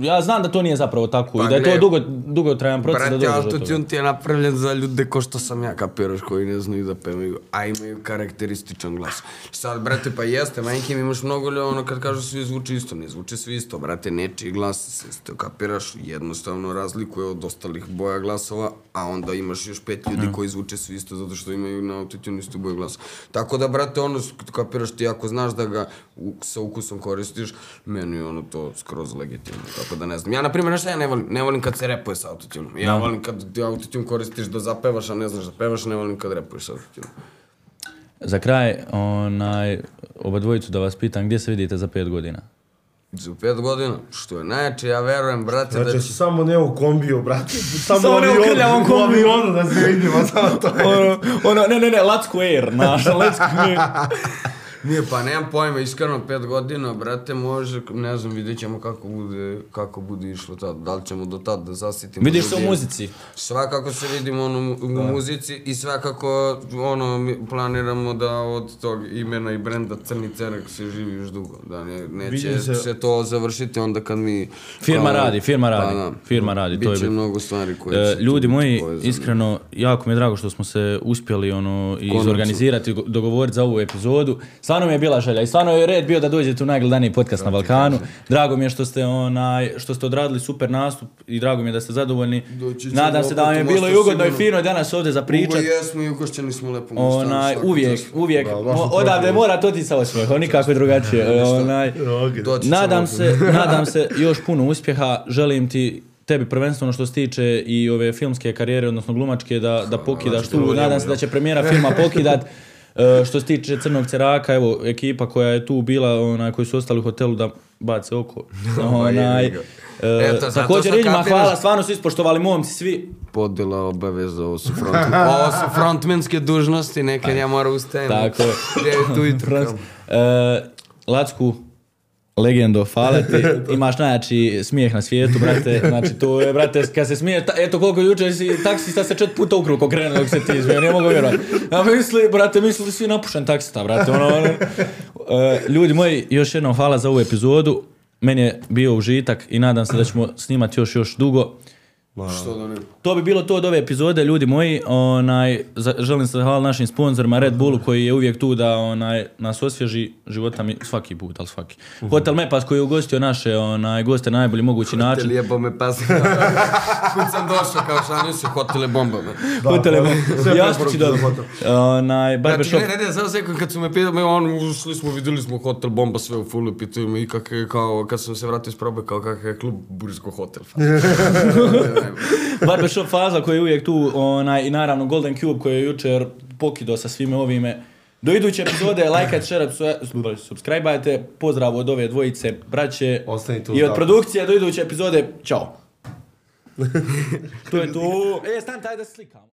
ja znam da to nije zapravo tako Pa i da je to gle, dugo, dugotrajan proces da Brate, dođeš do toga. autotune ti je napravljen za ljude ko što sam ja, kapiraš, koji ne znaju da pevaju, a imaju karakterističan glas. Sad, brate, pa jeste, majke mi imaš mnogo ljudi, ono kad kažu svi zvuči isto, ne zvuči svi isto, brate, nečiji glas se kapiraš, jednostavno razlikuje od ostalih boja glasova, a onda imaš još pet ljudi koji zvuče svi isto zato što imaju na autotune istu boju glasa. Tako da, brate, ono, kapiraš ti ako znaš da ga u, sa ukusom koristiš, meni je ono to skroz legitimno, tako da ne znam. Ja, na primjer, nešto ja ne volim, ne volim kad se repuje sa autotunom. Ja volim kad ti autotune koristiš da zapevaš, a ne znaš da pevaš, ne volim kad repuješ sa autotunom. Za kraj, onaj, oba dvojicu da vas pitam, gdje se vidite za pet godina? Za pet godina, što je najjače, ja verujem, brate, da Znači, samo ne u kombiju, brate. (laughs) Samo, Samo ne u krljavom u kombiju. avionu da se vidimo, samo to je. ono, ono, ne, ne, ne, Lacko Air, znaš, Lacko Air. (laughs) Nije, pa nemam pojma, iskreno, pet godina, brate, može, ne znam, vidjet ćemo kako bude, kako bude išlo tad, da li ćemo do tad da zasitimo. Vidiš se u muzici. Svakako se vidimo ono, u muzici i svakako ono, mi planiramo da od tog imena i brenda Crni Cerak se živi još dugo. Da ne, neće se... se- to završiti onda kad mi... Firma kao- radi, firma radi, Pa da. firma radi, to je bit. mnogo stvari koje E, ljudi moji, iskreno, jako mi je drago što smo se uspjeli ono, izorganizirati, go- dogovoriti za ovu epizodu. Stvarno mi je bila želja i stvarno je red bio da dođete u najgledaniji podcast na Balkanu. Drago mi je što ste, onaj, što ste odradili super nastup i drago mi je da ste zadovoljni. Doći Nadam se da vam je bilo i ugodno i fino danas ovdje za Ugo pričat. jesmo i ugošćeni smo lepo Onaj, uvijek, uvijek, Da, odavde mora to ti sa osmijehom, nikako drugačije. (laughs) Onaj, Nadam se, nadam se još puno uspjeha. Želim ti tebi prvenstveno što se tiče i ove filmske karijere, odnosno glumačke, da, da pokidaš tu. Nadam se da će premijera filma pokidat. (laughs) E, što se tiče Crnog ceraka, evo, ekipa koja je tu bila, onaj, koji su ostali u hotelu da bace oko. (laughs) onaj, jebi ga. e, Eto, zato također što i njima kapiraš- hvala, stvarno su ispoštovali momci svi. podela obaveza, ovo su, front, (laughs) ovo su frontmenske dužnosti, nekad ja moram ustajem. Tako je. Devet ujutru. kao. E, Lacku, legendo, hvala ti. (laughs) Imaš najjači smijeh na svijetu, brate. Znači, to je, brate, kad se smiješ, ta, eto koliko jučer si taksista se čet puta ukrug okrenuo dok se ti izmio, ne mogu vjerovati. Ja misli, brate, misli svi napušen taksista, brate. Ono, ono. E, ljudi moji, još jednom hvala za ovu epizodu. Meni je bio užitak i nadam se da ćemo snimati još još dugo. Što da ne? To bi bilo to od ove epizode, ljudi moji. Onaj, želim se zahvaliti našim sponzorima Red Bullu koji je uvijek tu da onaj, nas osvježi života mi svaki put, ali svaki. Hotel Mepas koji je ugostio naše onaj, goste na najbolji mogući način. Lijepo me pas. (laughs) Kud sam došao, kao šanio se hotele bomba. me. Hotel sve Mepas. Jastući preporuke za dobro. hotel. Onaj, Znači, barbershop. ne, ne, ne, sekund, kad su me pitali, on, ušli smo, vidjeli smo hotel bomba, sve u fullu, pitaju me i kak je, kao, kad sam se vratio iz probe, kao kakav je klub Bursko hotel. (laughs) (laughs) Barbershop faza koji je uvijek tu. Onaj, I naravno Golden Cube koji je jučer pokido sa svime ovime. Do iduće epizode, lajkajte, share, subscribeajte. Pozdrav od ove dvojice, braće. Ostanite I od produkcije do iduće epizode. Ćao. (laughs) to je to. E, stan taj da slikam.